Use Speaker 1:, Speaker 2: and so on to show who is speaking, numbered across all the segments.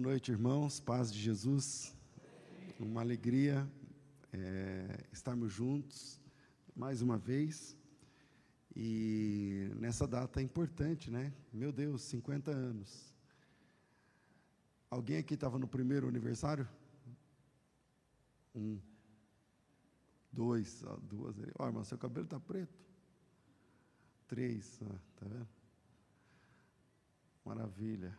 Speaker 1: noite, irmãos. Paz de Jesus. Uma alegria é, estarmos juntos mais uma vez. E nessa data é importante, né? Meu Deus, 50 anos. Alguém aqui estava no primeiro aniversário? Um. Dois, ó, duas. Ó, irmão, seu cabelo está preto. Três, ó, tá vendo? Maravilha.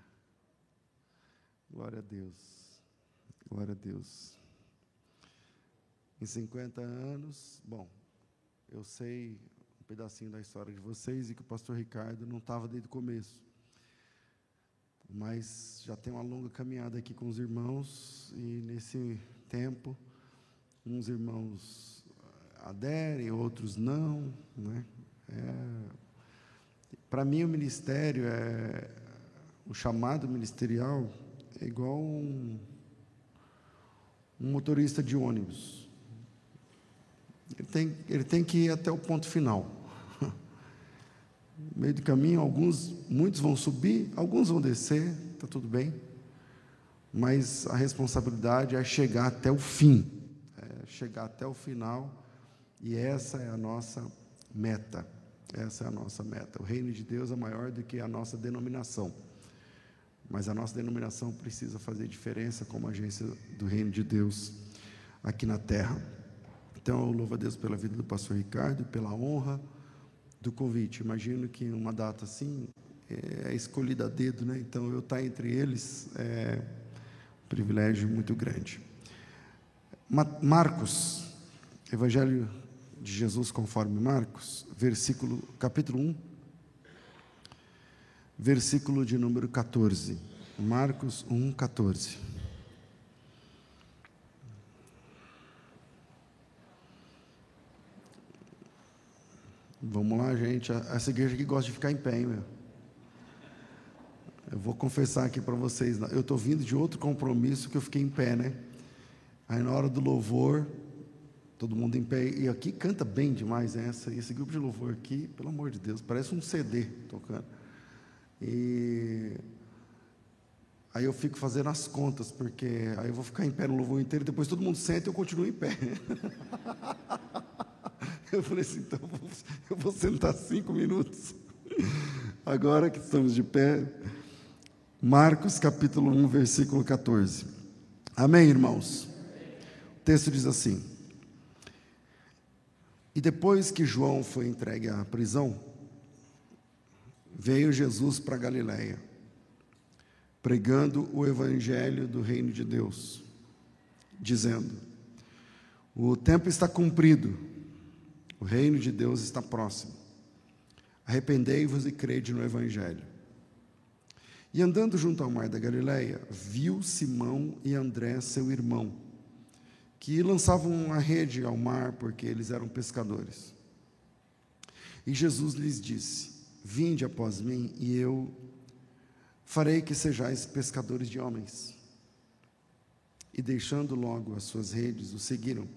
Speaker 1: Glória a Deus. Glória a Deus. Em 50 anos, bom, eu sei um pedacinho da história de vocês e que o pastor Ricardo não estava desde o começo. Mas já tem uma longa caminhada aqui com os irmãos e nesse tempo, uns irmãos aderem, outros não, né? É, Para mim o ministério é o chamado ministerial é igual um, um motorista de ônibus. Ele tem, ele tem que ir até o ponto final. No meio do caminho, alguns, muitos vão subir, alguns vão descer, está tudo bem. Mas a responsabilidade é chegar até o fim, é chegar até o final, e essa é a nossa meta. Essa é a nossa meta. O reino de Deus é maior do que a nossa denominação. Mas a nossa denominação precisa fazer diferença como agência do reino de Deus aqui na terra. Então, eu louvo a Deus pela vida do pastor Ricardo, pela honra do convite. Imagino que uma data assim é escolhida a dedo, né? Então, eu estar entre eles é um privilégio muito grande. Marcos, Evangelho de Jesus conforme Marcos, versículo, capítulo 1, versículo de número 14. Marcos 1, 14. Vamos lá, gente. Essa igreja aqui gosta de ficar em pé, hein, meu? Eu vou confessar aqui para vocês. Eu estou vindo de outro compromisso que eu fiquei em pé, né? Aí na hora do louvor, todo mundo em pé. E aqui canta bem demais essa. Esse grupo de louvor aqui, pelo amor de Deus, parece um CD tocando. E aí eu fico fazendo as contas, porque aí eu vou ficar em pé no louvor inteiro, depois todo mundo senta e eu continuo em pé. Eu falei assim, então eu vou sentar cinco minutos. Agora que estamos de pé, Marcos capítulo 1, versículo 14. Amém, irmãos? O texto diz assim: E depois que João foi entregue à prisão, veio Jesus para Galiléia, pregando o evangelho do reino de Deus, dizendo: O tempo está cumprido o reino de Deus está próximo. Arrependei-vos e crede no Evangelho. E andando junto ao mar da Galileia, viu Simão e André, seu irmão, que lançavam a rede ao mar porque eles eram pescadores. E Jesus lhes disse: Vinde após mim, e eu farei que sejais pescadores de homens. E deixando logo as suas redes, o seguiram.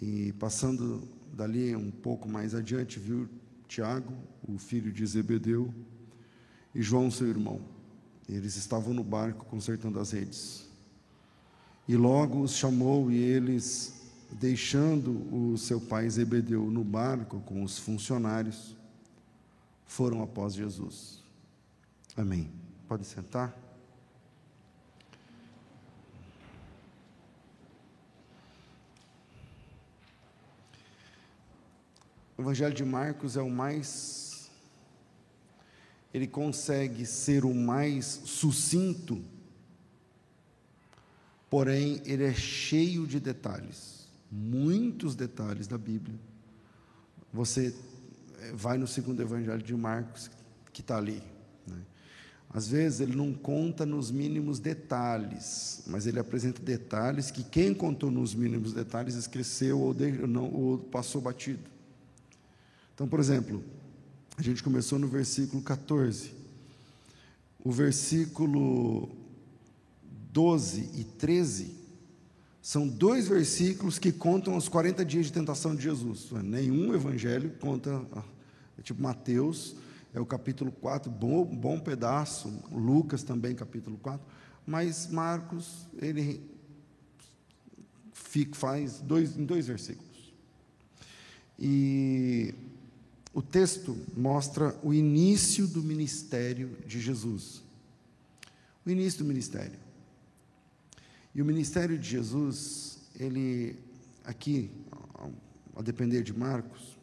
Speaker 1: E passando dali um pouco mais adiante, viu Tiago, o filho de Zebedeu, e João, seu irmão. Eles estavam no barco consertando as redes. E logo os chamou e eles, deixando o seu pai Zebedeu no barco com os funcionários, foram após Jesus. Amém. Pode sentar. O Evangelho de Marcos é o mais. Ele consegue ser o mais sucinto, porém, ele é cheio de detalhes, muitos detalhes da Bíblia. Você vai no segundo Evangelho de Marcos, que está ali. Né? Às vezes ele não conta nos mínimos detalhes, mas ele apresenta detalhes que quem contou nos mínimos detalhes esqueceu ou, de, não, ou passou batido. Então, por exemplo, a gente começou no versículo 14. O versículo 12 e 13 são dois versículos que contam os 40 dias de tentação de Jesus. Nenhum evangelho conta, é tipo Mateus, é o capítulo 4, bom, bom pedaço, Lucas também, capítulo 4, mas Marcos, ele fica, faz dois, em dois versículos. E o texto mostra o início do ministério de Jesus. O início do ministério. E o ministério de Jesus, ele, aqui, a depender de Marcos,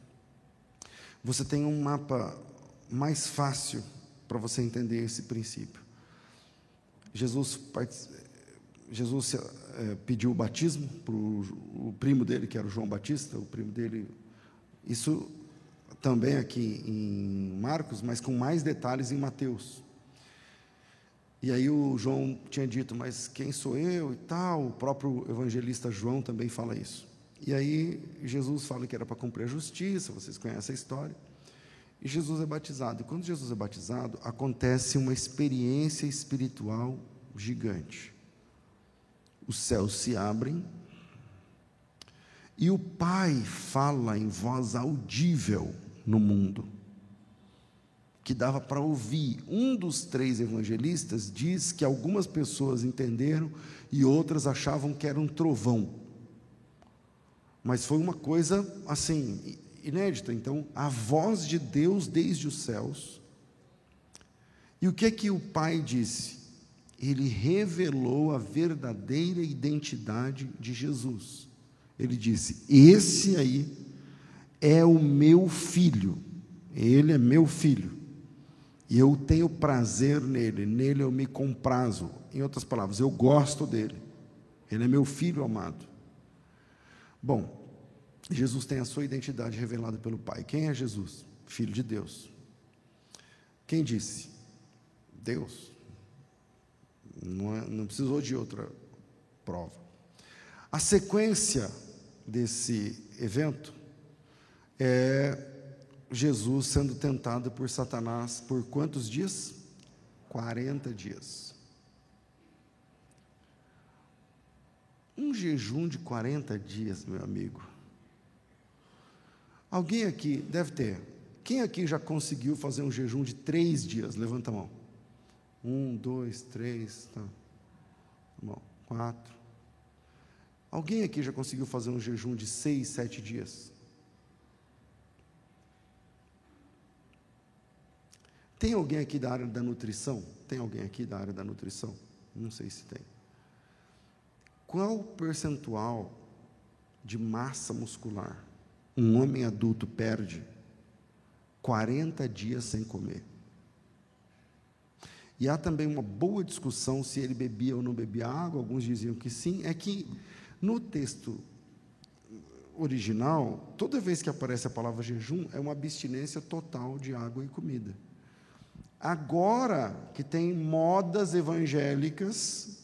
Speaker 1: você tem um mapa mais fácil para você entender esse princípio. Jesus, Jesus é, pediu o batismo para o primo dele, que era o João Batista, o primo dele. Isso também aqui em Marcos, mas com mais detalhes em Mateus. E aí o João tinha dito, mas quem sou eu e tal? O próprio evangelista João também fala isso. E aí Jesus fala que era para cumprir a justiça, vocês conhecem a história. E Jesus é batizado. E quando Jesus é batizado, acontece uma experiência espiritual gigante. Os céus se abrem e o Pai fala em voz audível no mundo, que dava para ouvir. Um dos três evangelistas diz que algumas pessoas entenderam e outras achavam que era um trovão. Mas foi uma coisa assim, inédita. Então, a voz de Deus desde os céus. E o que é que o Pai disse? Ele revelou a verdadeira identidade de Jesus. Ele disse: Esse aí é o meu filho, ele é meu filho, e eu tenho prazer nele, nele eu me comprazo. Em outras palavras, eu gosto dele, ele é meu filho amado. Bom, Jesus tem a sua identidade revelada pelo Pai. Quem é Jesus? Filho de Deus. Quem disse? Deus. Não, é, não precisou de outra prova. A sequência desse evento é Jesus sendo tentado por Satanás por quantos dias? 40 dias. Um jejum de 40 dias, meu amigo, Alguém aqui deve ter. Quem aqui já conseguiu fazer um jejum de três dias? Levanta a mão. Um, dois, três, tá. Bom, quatro. Alguém aqui já conseguiu fazer um jejum de seis, sete dias? Tem alguém aqui da área da nutrição? Tem alguém aqui da área da nutrição? Não sei se tem. Qual percentual de massa muscular um homem adulto perde 40 dias sem comer. E há também uma boa discussão se ele bebia ou não bebia água, alguns diziam que sim. É que no texto original, toda vez que aparece a palavra jejum, é uma abstinência total de água e comida. Agora que tem modas evangélicas,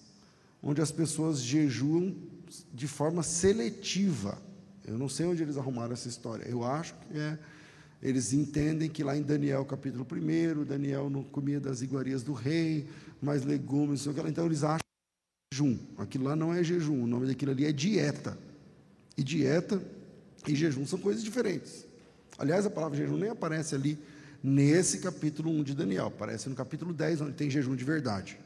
Speaker 1: onde as pessoas jejuam de forma seletiva. Eu não sei onde eles arrumaram essa história. Eu acho que é, eles entendem que lá em Daniel, capítulo 1, Daniel não comia das iguarias do rei, mais legumes, então eles acham que é jejum. Aquilo lá não é jejum, o nome daquilo ali é dieta. E dieta e jejum são coisas diferentes. Aliás, a palavra jejum nem aparece ali nesse capítulo 1 de Daniel, aparece no capítulo 10, onde tem jejum de verdade.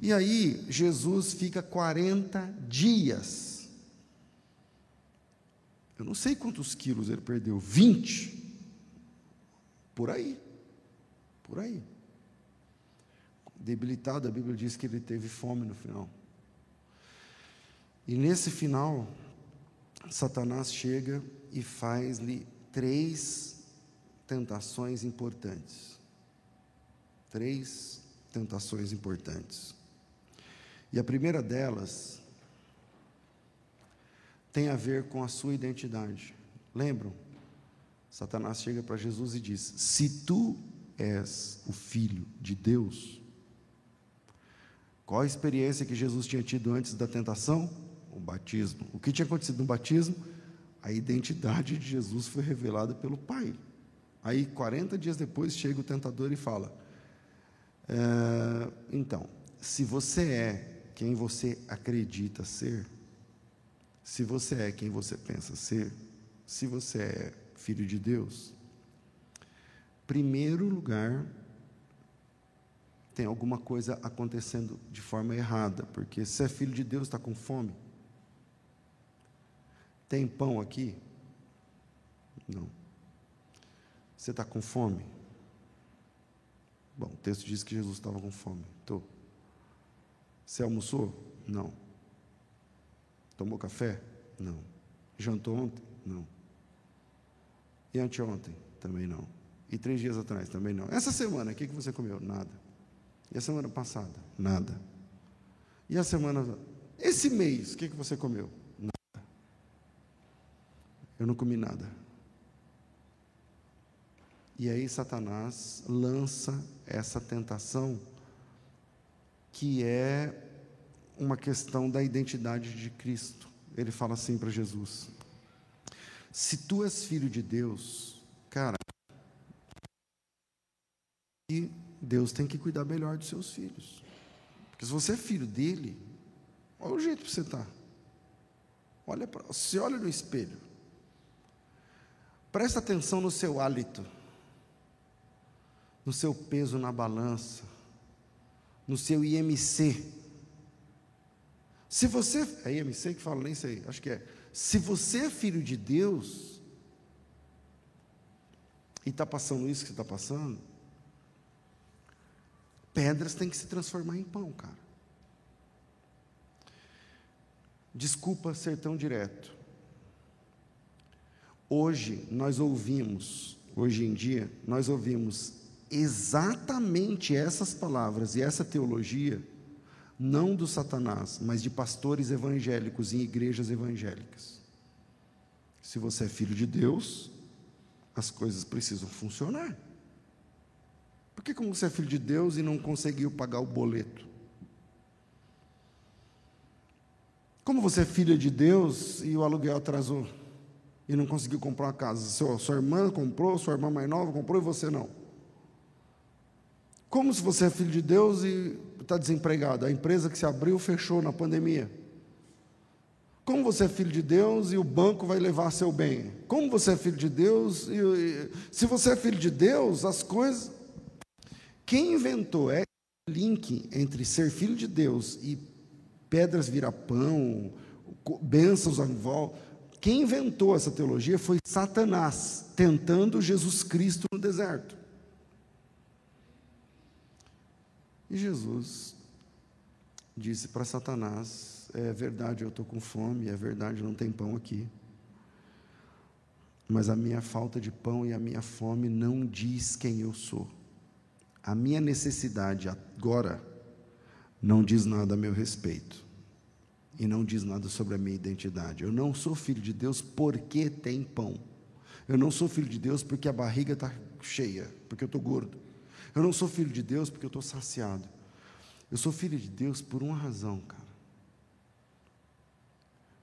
Speaker 1: E aí, Jesus fica 40 dias eu não sei quantos quilos ele perdeu, 20. Por aí. Por aí. Debilitado, a Bíblia diz que ele teve fome no final. E nesse final, Satanás chega e faz-lhe três tentações importantes. Três tentações importantes. E a primeira delas tem a ver com a sua identidade. Lembram? Satanás chega para Jesus e diz: Se tu és o filho de Deus, qual a experiência que Jesus tinha tido antes da tentação? O batismo. O que tinha acontecido no batismo? A identidade de Jesus foi revelada pelo Pai. Aí, 40 dias depois, chega o tentador e fala: é, Então, se você é quem você acredita ser, se você é quem você pensa ser, se você é filho de Deus, primeiro lugar, tem alguma coisa acontecendo de forma errada, porque se é filho de Deus, está com fome. Tem pão aqui? Não. Você está com fome? Bom, o texto diz que Jesus estava com fome. Você almoçou? Não. Tomou café? Não. Jantou ontem? Não. E anteontem? Também não. E três dias atrás? Também não. Essa semana, o que, você comeu? Nada. E a semana passada? Nada. E a semana. Esse mês, o que você comeu? Nada. Eu não comi nada. E aí Satanás lança essa tentação que é uma questão da identidade de Cristo. Ele fala assim para Jesus: Se tu és filho de Deus, cara, Deus tem que cuidar melhor dos seus filhos. Porque se você é filho dele, olha o jeito que você está. Olha para, você olha no espelho. Presta atenção no seu hálito, no seu peso na balança, no seu IMC. Se você, é IMC que fala, nem sei, acho que é. Se você é filho de Deus, e está passando isso que está passando, pedras têm que se transformar em pão, cara. Desculpa ser tão direto. Hoje nós ouvimos, hoje em dia, nós ouvimos exatamente essas palavras e essa teologia, não do Satanás, mas de pastores evangélicos em igrejas evangélicas. Se você é filho de Deus, as coisas precisam funcionar. Por que, como você é filho de Deus e não conseguiu pagar o boleto? Como você é filha de Deus e o aluguel atrasou e não conseguiu comprar uma casa? Sua, sua irmã comprou, sua irmã mais nova comprou e você não. Como se você é filho de Deus e está desempregado? A empresa que se abriu fechou na pandemia. Como você é filho de Deus e o banco vai levar seu bem? Como você é filho de Deus e, e se você é filho de Deus, as coisas quem inventou é link entre ser filho de Deus e pedras virar pão, bênçãos em volta. Quem inventou essa teologia foi Satanás, tentando Jesus Cristo no deserto. E Jesus disse para Satanás: É verdade, eu estou com fome, é verdade, não tem pão aqui. Mas a minha falta de pão e a minha fome não diz quem eu sou. A minha necessidade agora não diz nada a meu respeito. E não diz nada sobre a minha identidade. Eu não sou filho de Deus porque tem pão. Eu não sou filho de Deus porque a barriga está cheia, porque eu estou gordo. Eu não sou filho de Deus porque eu estou saciado. Eu sou filho de Deus por uma razão, cara.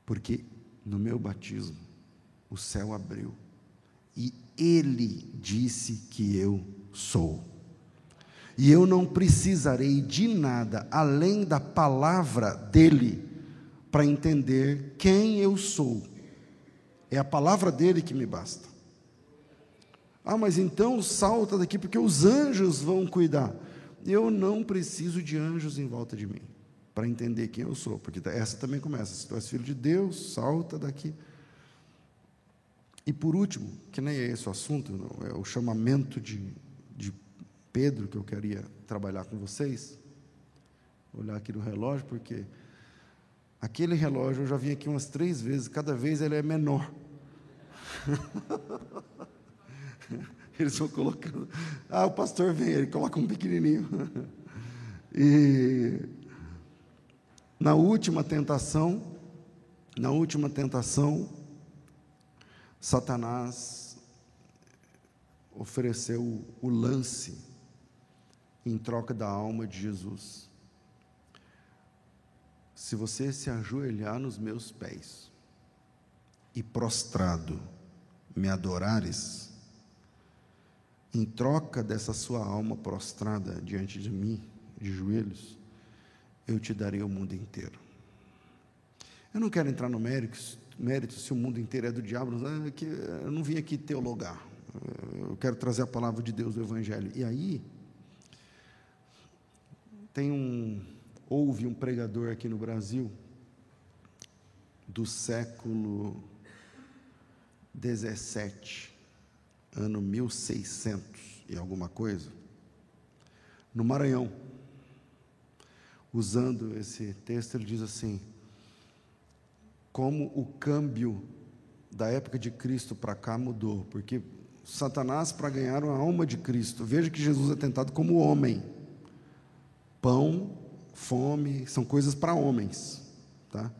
Speaker 1: Porque no meu batismo, o céu abriu. E Ele disse que eu sou e eu não precisarei de nada além da palavra dele para entender quem eu sou. É a palavra dele que me basta. Ah, mas então salta daqui porque os anjos vão cuidar. Eu não preciso de anjos em volta de mim para entender quem eu sou, porque essa também começa. Se tu és filho de Deus, salta daqui. E por último, que nem é esse o assunto, é o chamamento de, de Pedro, que eu queria trabalhar com vocês. Vou olhar aqui no relógio, porque aquele relógio eu já vim aqui umas três vezes, cada vez ele é menor. Eles vão colocando. Ah, o pastor vem, ele coloca um pequenininho. E na última tentação, na última tentação, Satanás ofereceu o lance em troca da alma de Jesus. Se você se ajoelhar nos meus pés e prostrado me adorares, em troca dessa sua alma prostrada diante de mim, de joelhos, eu te darei o mundo inteiro. Eu não quero entrar no mérito, mérito se o mundo inteiro é do diabo, eu não vim aqui teologar, eu quero trazer a palavra de Deus do Evangelho. E aí, Tem um. Houve um pregador aqui no Brasil do século 17, ano 1600 e alguma coisa, no Maranhão. Usando esse texto, ele diz assim: como o câmbio da época de Cristo para cá mudou, porque Satanás, para ganhar a alma de Cristo, veja que Jesus é tentado como homem. Pão, fome, são coisas para homens, tá?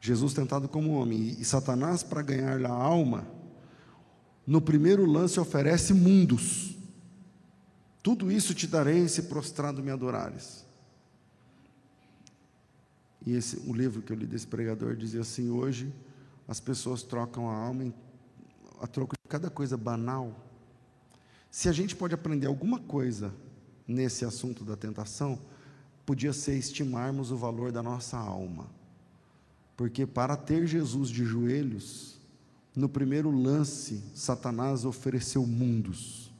Speaker 1: Jesus tentado como homem, e Satanás, para ganhar a alma, no primeiro lance oferece mundos. Tudo isso te darei se prostrado me adorares. E esse, o livro que eu li desse pregador dizia assim: hoje as pessoas trocam a alma em, a troco de cada coisa banal. Se a gente pode aprender alguma coisa nesse assunto da tentação, podia ser estimarmos o valor da nossa alma. Porque para ter Jesus de joelhos, no primeiro lance, Satanás ofereceu mundos.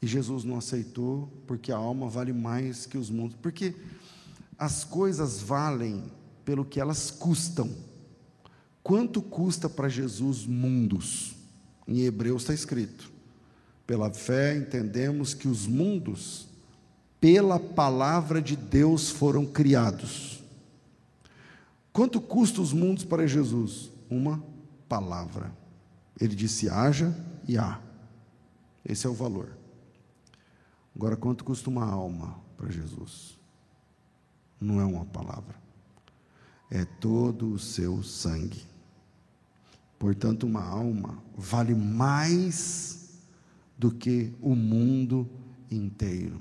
Speaker 1: E Jesus não aceitou, porque a alma vale mais que os mundos. Porque as coisas valem pelo que elas custam. Quanto custa para Jesus mundos? Em Hebreus está escrito: pela fé entendemos que os mundos, pela palavra de Deus, foram criados Quanto custa os mundos para Jesus? Uma palavra. Ele disse: haja e há. Esse é o valor. Agora, quanto custa uma alma para Jesus? Não é uma palavra, é todo o seu sangue. Portanto, uma alma vale mais do que o mundo inteiro.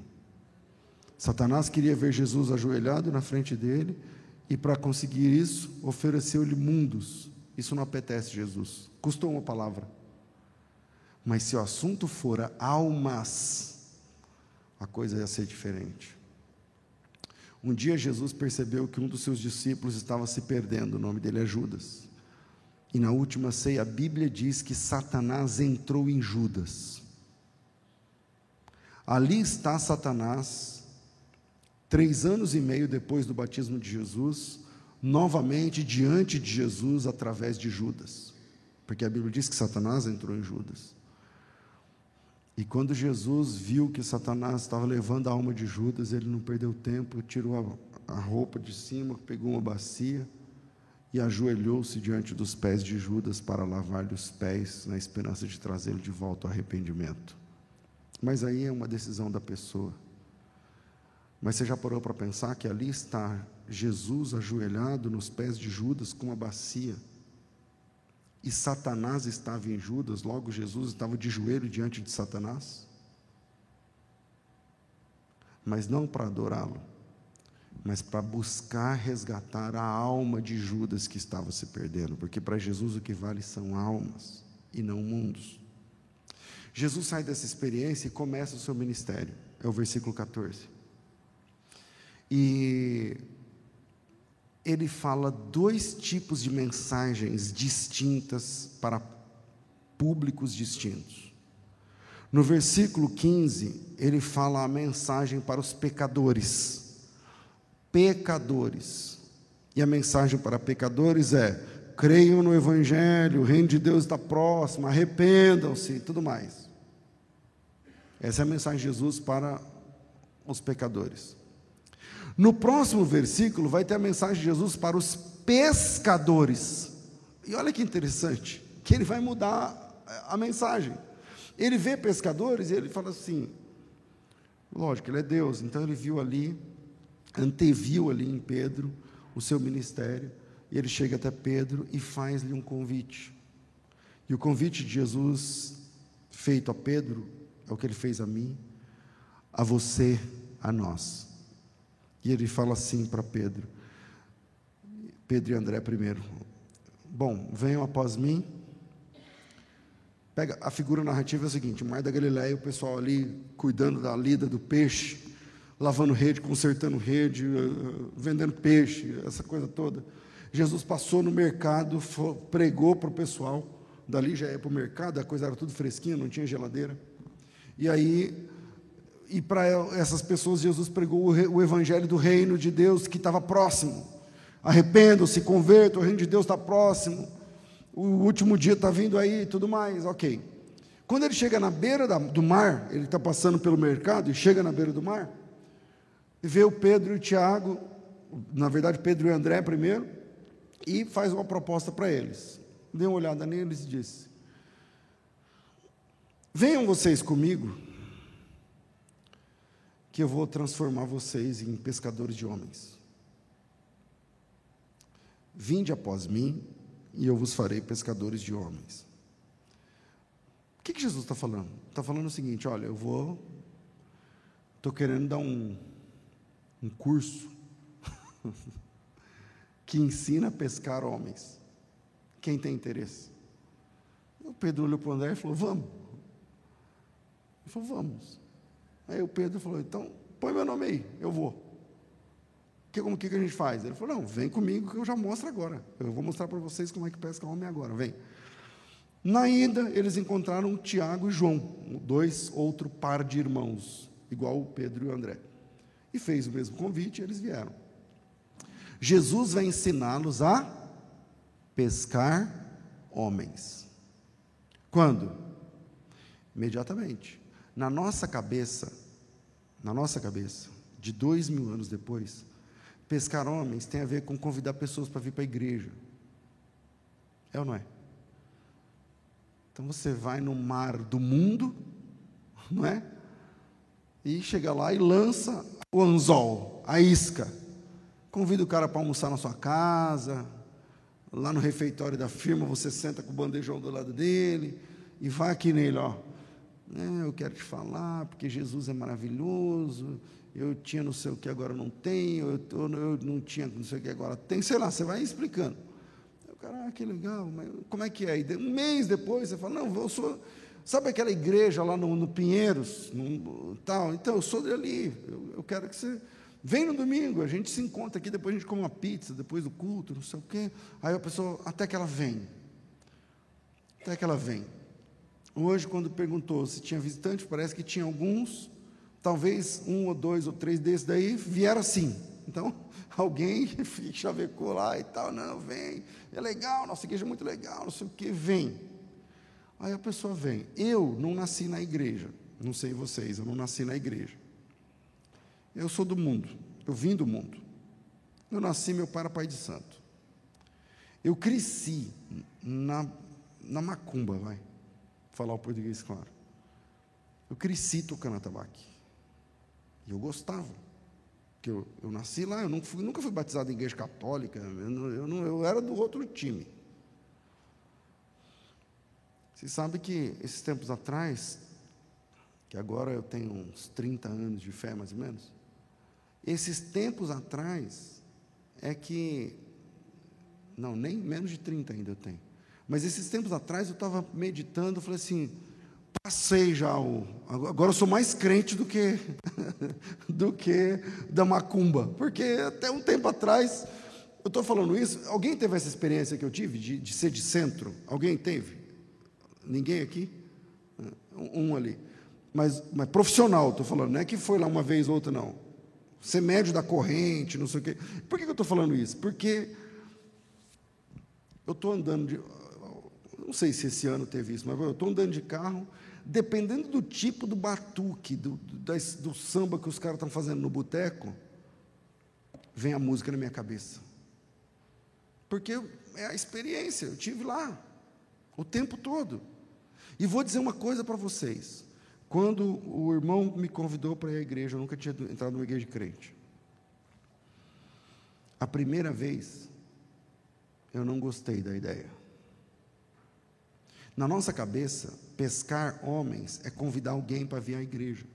Speaker 1: Satanás queria ver Jesus ajoelhado na frente dele e para conseguir isso, ofereceu-lhe mundos. Isso não apetece Jesus. Custou uma palavra. Mas se o assunto fora almas, a coisa ia ser diferente. Um dia Jesus percebeu que um dos seus discípulos estava se perdendo, o nome dele é Judas. E na última ceia, a Bíblia diz que Satanás entrou em Judas. Ali está Satanás três anos e meio depois do batismo de Jesus, novamente diante de Jesus através de Judas, porque a Bíblia diz que Satanás entrou em Judas. E quando Jesus viu que Satanás estava levando a alma de Judas, ele não perdeu tempo, tirou a, a roupa de cima, pegou uma bacia e ajoelhou-se diante dos pés de Judas para lavar-lhe os pés, na esperança de trazê-lo de volta ao arrependimento. Mas aí é uma decisão da pessoa. Mas você já parou para pensar que ali está Jesus ajoelhado nos pés de Judas com uma bacia? E Satanás estava em Judas, logo Jesus estava de joelho diante de Satanás? Mas não para adorá-lo, mas para buscar resgatar a alma de Judas que estava se perdendo, porque para Jesus o que vale são almas e não mundos. Jesus sai dessa experiência e começa o seu ministério, é o versículo 14. E ele fala dois tipos de mensagens distintas para públicos distintos. No versículo 15, ele fala a mensagem para os pecadores. Pecadores. E a mensagem para pecadores é: creiam no Evangelho, o reino de Deus está próximo, arrependam-se e tudo mais. Essa é a mensagem de Jesus para os pecadores. No próximo versículo vai ter a mensagem de Jesus para os pescadores. E olha que interessante, que ele vai mudar a mensagem. Ele vê pescadores e ele fala assim: lógico, ele é Deus, então ele viu ali, anteviu ali em Pedro o seu ministério, e ele chega até Pedro e faz-lhe um convite. E o convite de Jesus feito a Pedro é o que ele fez a mim, a você, a nós. E ele fala assim para Pedro, Pedro e André primeiro: Bom, venham após mim. Pega a figura narrativa é o seguinte: Mar da Galileia, o pessoal ali cuidando da lida do peixe, lavando rede, consertando rede, eh, eh, vendendo peixe, essa coisa toda. Jesus passou no mercado, pregou para o pessoal. Dali já ia para o mercado, a coisa era tudo fresquinha, não tinha geladeira. E aí e para essas pessoas, Jesus pregou o evangelho do reino de Deus que estava próximo. Arrependam-se, convertam, o reino de Deus está próximo. O último dia está vindo aí e tudo mais, ok. Quando ele chega na beira da, do mar, ele está passando pelo mercado e chega na beira do mar, e vê o Pedro e o Tiago, na verdade Pedro e André primeiro, e faz uma proposta para eles. Dê uma olhada neles e disse: Venham vocês comigo, que eu vou transformar vocês em pescadores de homens. Vinde após mim, e eu vos farei pescadores de homens. O que, que Jesus está falando? Está falando o seguinte: olha, eu vou, estou querendo dar um, um curso que ensina a pescar homens. Quem tem interesse? O Pedro olhou para o André e falou: Vamos. Ele falou: Vamos. Aí o Pedro falou: Então, põe meu nome aí, eu vou. Que, como que, que a gente faz? Ele falou: Não, vem comigo que eu já mostro agora. Eu vou mostrar para vocês como é que pesca homem agora. Vem. Na ida, eles encontraram Tiago e João, dois outro par de irmãos, igual o Pedro e o André. E fez o mesmo convite, e eles vieram. Jesus vai ensiná-los a pescar homens. Quando? Imediatamente. Na nossa cabeça, na nossa cabeça, de dois mil anos depois, pescar homens tem a ver com convidar pessoas para vir para a igreja. É ou não é? Então você vai no mar do mundo, não é? E chega lá e lança o anzol, a isca. Convida o cara para almoçar na sua casa, lá no refeitório da firma, você senta com o bandejão do lado dele e vai aqui nele, ó. É, eu quero te falar, porque Jesus é maravilhoso, eu tinha não sei o que, agora não tenho, eu, eu, eu não tinha não sei o que, agora tem, sei lá, você vai explicando. O cara, ah, que legal, mas como é que é? E um mês depois você fala, não, eu sou. Sabe aquela igreja lá no, no Pinheiros, no, tal? Então, eu sou dali, eu, eu quero que você. Vem no domingo, a gente se encontra aqui, depois a gente come uma pizza, depois do culto, não sei o quê. Aí a pessoa, até que ela vem. Até que ela vem. Hoje, quando perguntou se tinha visitante, parece que tinha alguns Talvez um ou dois ou três desses daí vieram assim. Então, alguém chavecou lá e tal, não, vem, é legal, nossa igreja é muito legal, não sei o que, vem. Aí a pessoa vem. Eu não nasci na igreja, não sei vocês, eu não nasci na igreja. Eu sou do mundo, eu vim do mundo. Eu nasci, meu pai era pai de santo. Eu cresci na, na macumba, vai, falar o português claro. Eu cresci tocando atabaque. E eu gostava. Porque eu, eu nasci lá, eu nunca fui, nunca fui batizado em igreja católica, eu, não, eu era do outro time. Você sabe que esses tempos atrás, que agora eu tenho uns 30 anos de fé mais ou menos, esses tempos atrás é que, não, nem menos de 30 ainda eu tenho, mas esses tempos atrás eu estava meditando, falei assim, passei já o. Agora eu sou mais crente do que do que da macumba, porque até um tempo atrás eu estou falando isso. Alguém teve essa experiência que eu tive de, de ser de centro? Alguém teve? Ninguém aqui? Um, um ali. Mas, mas profissional, estou falando, não é que foi lá uma vez ou outra, não. Ser médio da corrente, não sei o quê. Por que eu estou falando isso? Porque eu estou andando de. Não sei se esse ano teve isso, mas eu estou andando de carro dependendo do tipo do batuque, do, do, do samba que os caras estão fazendo no boteco, vem a música na minha cabeça. Porque é a experiência, eu tive lá, o tempo todo. E vou dizer uma coisa para vocês. Quando o irmão me convidou para ir à igreja, eu nunca tinha entrado numa igreja de crente. A primeira vez, eu não gostei da ideia. Na nossa cabeça, pescar homens é convidar alguém para vir à igreja.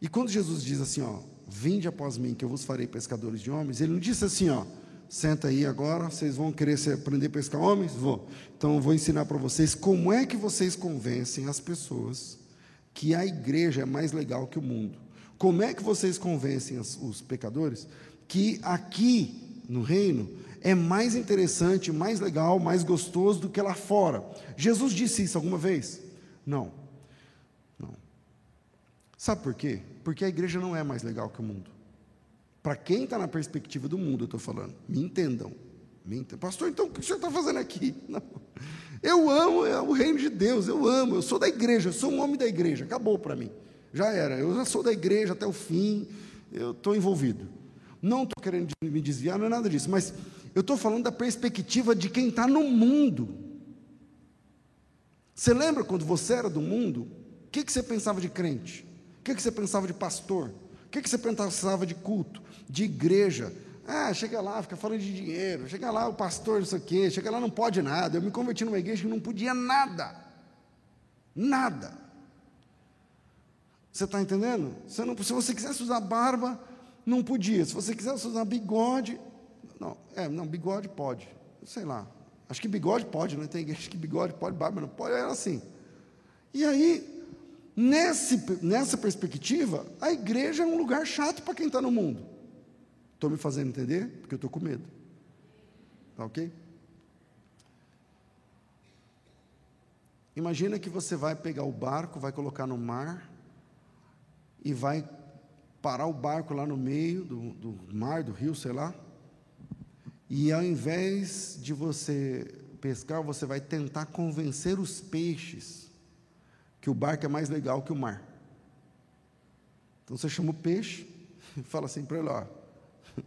Speaker 1: E quando Jesus diz assim, ó, vinde após mim que eu vos farei pescadores de homens, ele não disse assim, ó, senta aí agora, vocês vão querer aprender a pescar homens? Vou. Então eu vou ensinar para vocês como é que vocês convencem as pessoas que a igreja é mais legal que o mundo. Como é que vocês convencem os, os pecadores que aqui no reino é mais interessante, mais legal, mais gostoso do que lá fora. Jesus disse isso alguma vez? Não. Não. Sabe por quê? Porque a igreja não é mais legal que o mundo. Para quem está na perspectiva do mundo, eu estou falando. Me entendam. me entendam. Pastor, então o que o senhor está fazendo aqui? Não. Eu amo é o reino de Deus, eu amo, eu sou da igreja, eu sou um homem da igreja, acabou para mim. Já era, eu já sou da igreja até o fim, eu estou envolvido. Não estou querendo me desviar, não é nada disso, mas eu estou falando da perspectiva de quem está no mundo. Você lembra quando você era do mundo? O que, que você pensava de crente? O que, que você pensava de pastor? O que, que você pensava de culto, de igreja? Ah, chega lá, fica falando de dinheiro. Chega lá, o pastor, não sei o quê. Chega lá, não pode nada. Eu me converti numa igreja que não podia nada. Nada. Você está entendendo? Você não, se você quisesse usar barba, não podia. Se você quisesse usar bigode, não, é, não, bigode pode. Sei lá. Acho que bigode pode, não tem igreja que bigode pode, barba não pode, era assim. E aí, nesse, nessa perspectiva, a igreja é um lugar chato para quem está no mundo. Estou me fazendo entender? Porque eu estou com medo. Tá ok? Imagina que você vai pegar o barco, vai colocar no mar e vai parar o barco lá no meio do, do mar, do rio, sei lá. E ao invés de você pescar, você vai tentar convencer os peixes que o barco é mais legal que o mar. Então você chama o peixe e fala assim para ele: ó,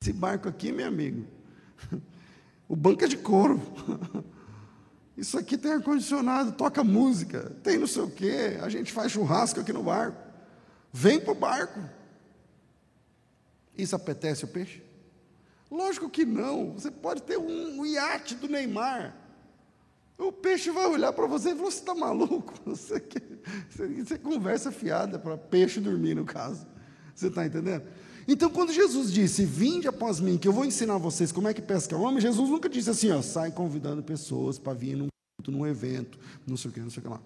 Speaker 1: esse barco aqui, meu amigo, o banco é de couro. Isso aqui tem ar-condicionado, toca música, tem não sei o quê, a gente faz churrasco aqui no barco. Vem para o barco. Isso apetece o peixe? Lógico que não. Você pode ter um, um iate do Neymar. O peixe vai olhar para você e falar: Você está maluco? Você, você, você conversa fiada para peixe dormir, no caso. Você está entendendo? Então, quando Jesus disse: Vinde após mim, que eu vou ensinar vocês como é que pesca homem, Jesus nunca disse assim: ó, sai convidando pessoas para vir num, num evento, não sei o que, não sei o que lá.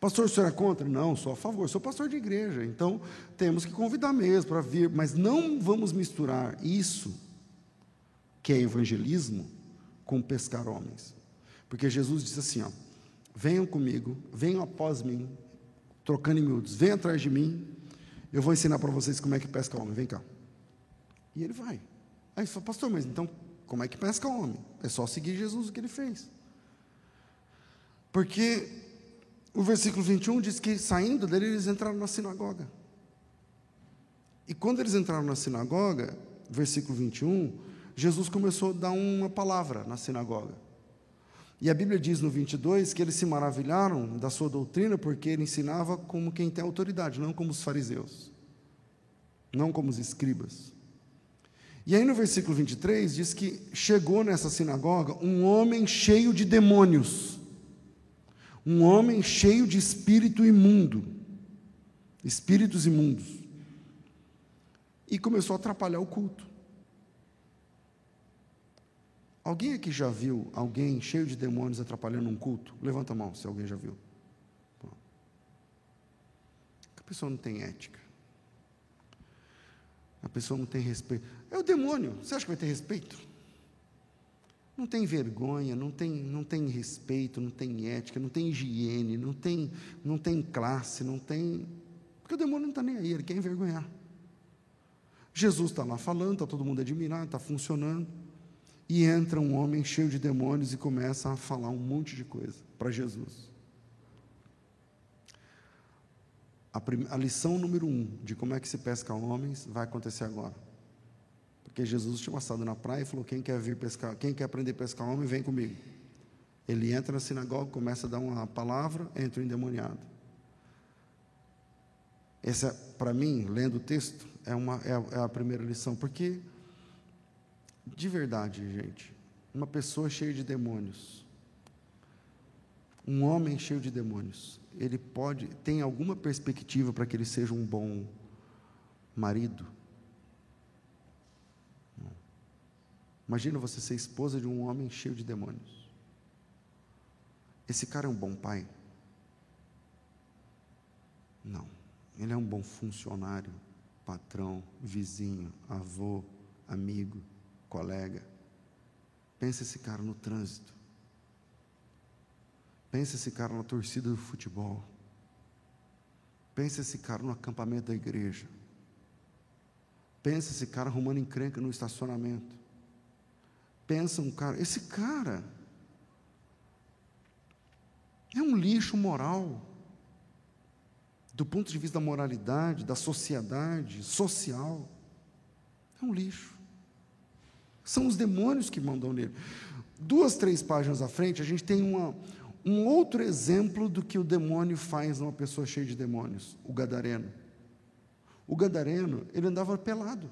Speaker 1: Pastor, o senhor é contra? Não, sou a favor, sou pastor de igreja, então temos que convidar mesmo para vir, mas não vamos misturar isso, que é evangelismo, com pescar homens. Porque Jesus disse assim: ó, venham comigo, venham após mim, trocando em miúdos, venham atrás de mim, eu vou ensinar para vocês como é que pesca homem, vem cá. E ele vai. Aí ele fala, pastor, mas então como é que pesca homem? É só seguir Jesus o que ele fez. Porque o versículo 21 diz que saindo dele, eles entraram na sinagoga. E quando eles entraram na sinagoga, versículo 21, Jesus começou a dar uma palavra na sinagoga. E a Bíblia diz no 22 que eles se maravilharam da sua doutrina porque ele ensinava como quem tem autoridade, não como os fariseus, não como os escribas. E aí no versículo 23 diz que chegou nessa sinagoga um homem cheio de demônios um homem cheio de espírito imundo, espíritos imundos, e começou a atrapalhar o culto. Alguém aqui já viu alguém cheio de demônios atrapalhando um culto? Levanta a mão se alguém já viu. A pessoa não tem ética. A pessoa não tem respeito. É o demônio. Você acha que vai ter respeito? Não tem vergonha, não tem, não tem respeito, não tem ética, não tem higiene, não tem, não tem classe, não tem. Porque o demônio não está nem aí, ele quer envergonhar. Jesus está lá falando, está todo mundo admirado, está funcionando. E entra um homem cheio de demônios e começa a falar um monte de coisa para Jesus. A, a lição número um de como é que se pesca homens vai acontecer agora. Porque Jesus tinha passado na praia e falou: quem quer vir pescar, quem quer aprender a pescar homem, vem comigo. Ele entra na sinagoga, começa a dar uma palavra, entra o endemoniado. Essa, para mim, lendo o texto, é, uma, é, é a primeira lição, porque, de verdade, gente, uma pessoa cheia de demônios, um homem cheio de demônios, ele pode, tem alguma perspectiva para que ele seja um bom marido? Imagina você ser esposa de um homem cheio de demônios. Esse cara é um bom pai? Não. Ele é um bom funcionário, patrão, vizinho, avô, amigo, colega. Pensa esse cara no trânsito. Pensa esse cara na torcida do futebol. Pensa esse cara no acampamento da igreja. Pensa esse cara arrumando encrenca no estacionamento. Pensa um cara, esse cara é um lixo moral. Do ponto de vista da moralidade, da sociedade, social. É um lixo. São os demônios que mandam nele. Duas, três páginas à frente, a gente tem uma, um outro exemplo do que o demônio faz numa pessoa cheia de demônios, o gadareno. O gadareno, ele andava pelado.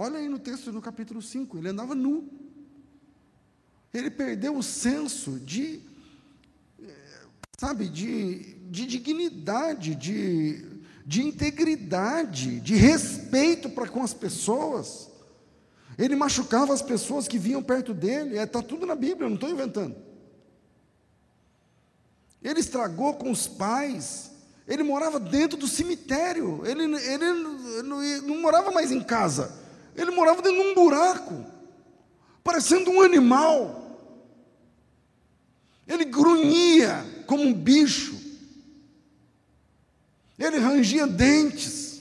Speaker 1: Olha aí no texto do capítulo 5, ele andava nu. Ele perdeu o senso de, eh, sabe, de, de dignidade, de, de integridade, de respeito para com as pessoas. Ele machucava as pessoas que vinham perto dele, está é, tudo na Bíblia, eu não estou inventando. Ele estragou com os pais, ele morava dentro do cemitério, ele, ele não, não morava mais em casa, ele morava dentro de um buraco, parecendo um animal. Ele grunhia como um bicho, ele rangia dentes.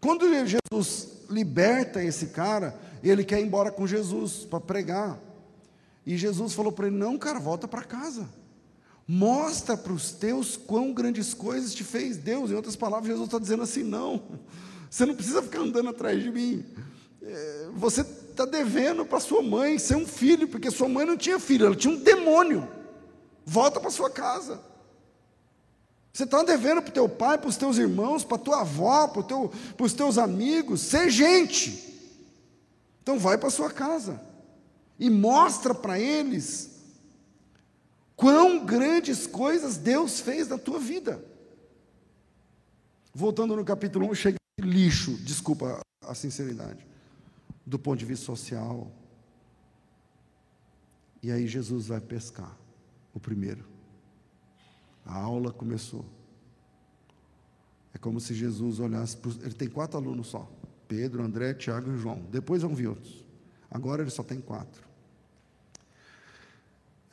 Speaker 1: Quando Jesus liberta esse cara, ele quer ir embora com Jesus para pregar. E Jesus falou para ele: Não, cara, volta para casa. Mostra para os teus quão grandes coisas te fez Deus. Em outras palavras, Jesus está dizendo assim: Não, você não precisa ficar andando atrás de mim. É, você está devendo para sua mãe ser um filho, porque sua mãe não tinha filho, ela tinha um demônio. Volta para sua casa. Você está devendo para o teu pai, para os teus irmãos, para a tua avó, para, teu, os teus amigos, ser gente. Então vai para a sua casa e mostra para eles quão grandes coisas Deus fez na tua vida. Voltando no capítulo 1, chega lixo, desculpa a sinceridade, do ponto de vista social. E aí Jesus vai pescar, o primeiro. A aula começou. É como se Jesus olhasse para. Ele tem quatro alunos só: Pedro, André, Tiago e João. Depois vão vir outros. Agora ele só tem quatro.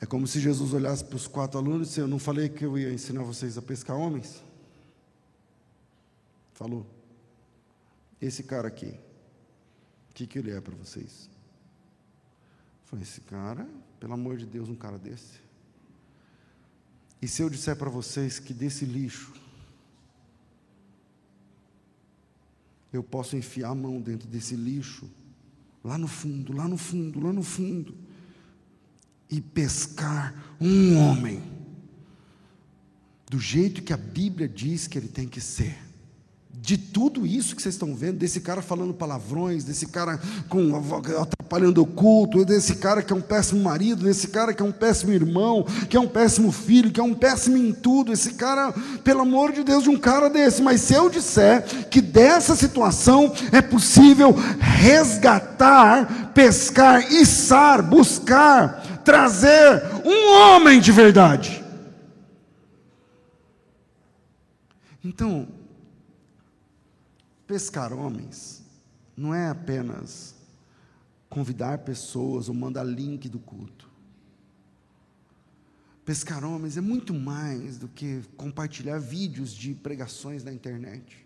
Speaker 1: É como se Jesus olhasse para os quatro alunos e disse: Eu não falei que eu ia ensinar vocês a pescar homens? Falou. Esse cara aqui, o que, que ele é para vocês? Falei: Esse cara, pelo amor de Deus, um cara desse. E se eu disser para vocês que desse lixo, eu posso enfiar a mão dentro desse lixo, lá no fundo, lá no fundo, lá no fundo, e pescar um homem, do jeito que a Bíblia diz que ele tem que ser de tudo isso que vocês estão vendo, desse cara falando palavrões, desse cara com, atrapalhando o culto, desse cara que é um péssimo marido, desse cara que é um péssimo irmão, que é um péssimo filho, que é um péssimo em tudo, esse cara, pelo amor de Deus, de um cara desse. Mas se eu disser que dessa situação é possível resgatar, pescar, içar, buscar, trazer um homem de verdade. Então, Pescar homens não é apenas convidar pessoas ou mandar link do culto. Pescar homens é muito mais do que compartilhar vídeos de pregações na internet.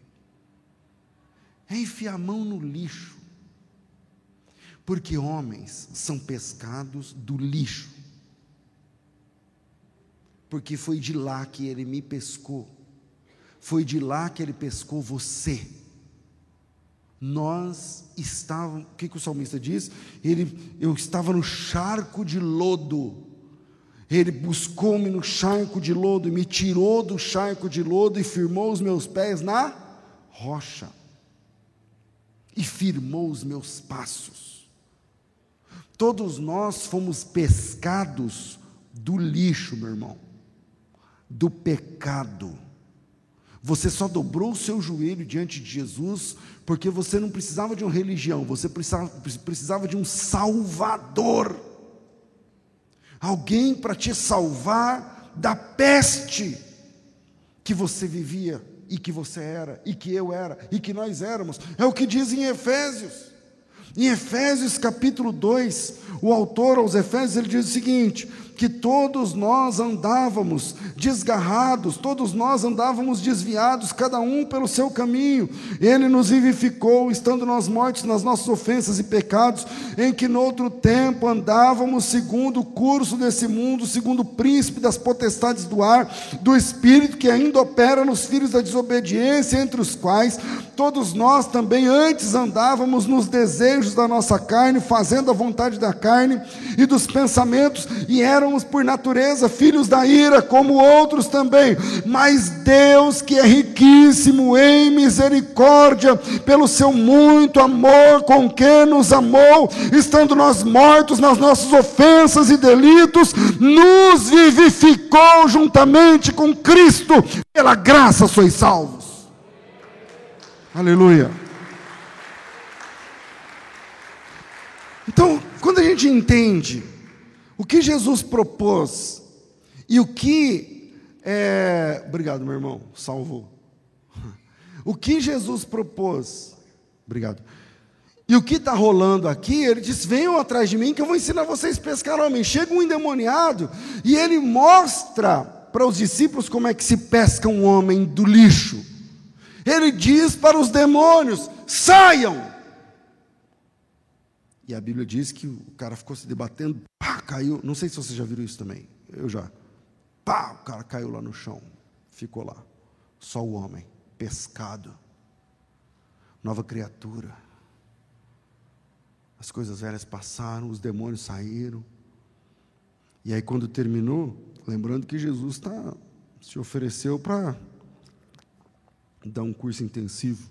Speaker 1: É enfiar a mão no lixo. Porque homens são pescados do lixo. Porque foi de lá que ele me pescou. Foi de lá que ele pescou você nós estávamos, o que, que o salmista diz? Ele, eu estava no charco de lodo. Ele buscou-me no charco de lodo, me tirou do charco de lodo e firmou os meus pés na rocha. E firmou os meus passos. Todos nós fomos pescados do lixo, meu irmão, do pecado você só dobrou o seu joelho diante de Jesus porque você não precisava de uma religião, você precisava, precisava de um Salvador. Alguém para te salvar da peste que você vivia e que você era, e que eu era, e que nós éramos. É o que diz em Efésios. Em Efésios capítulo 2, o autor aos Efésios ele diz o seguinte: que todos nós andávamos desgarrados, todos nós andávamos desviados, cada um pelo seu caminho. Ele nos vivificou, estando nós mortos nas nossas ofensas e pecados, em que no outro tempo andávamos segundo o curso desse mundo, segundo o príncipe das potestades do ar, do espírito que ainda opera nos filhos da desobediência, entre os quais todos nós também antes andávamos nos desejos da nossa carne, fazendo a vontade da carne e dos pensamentos, e éramos por natureza filhos da ira, como outros também. Mas Deus, que é riquíssimo em misericórdia, pelo seu muito amor com que nos amou, estando nós mortos nas nossas ofensas e delitos, nos vivificou juntamente com Cristo, pela graça sois salvos. Aleluia. Então, quando a gente entende o que Jesus propôs e o que. É... Obrigado, meu irmão, salvou. O que Jesus propôs. Obrigado. E o que está rolando aqui, ele diz: venham atrás de mim que eu vou ensinar vocês a pescar homem. Chega um endemoniado e ele mostra para os discípulos como é que se pesca um homem do lixo. Ele diz para os demônios: saiam! E a Bíblia diz que o cara ficou se debatendo, pá, caiu. Não sei se vocês já viram isso também. Eu já. Pá, o cara caiu lá no chão. Ficou lá. Só o homem, pescado. Nova criatura. As coisas velhas passaram, os demônios saíram. E aí, quando terminou, lembrando que Jesus tá, se ofereceu para dar um curso intensivo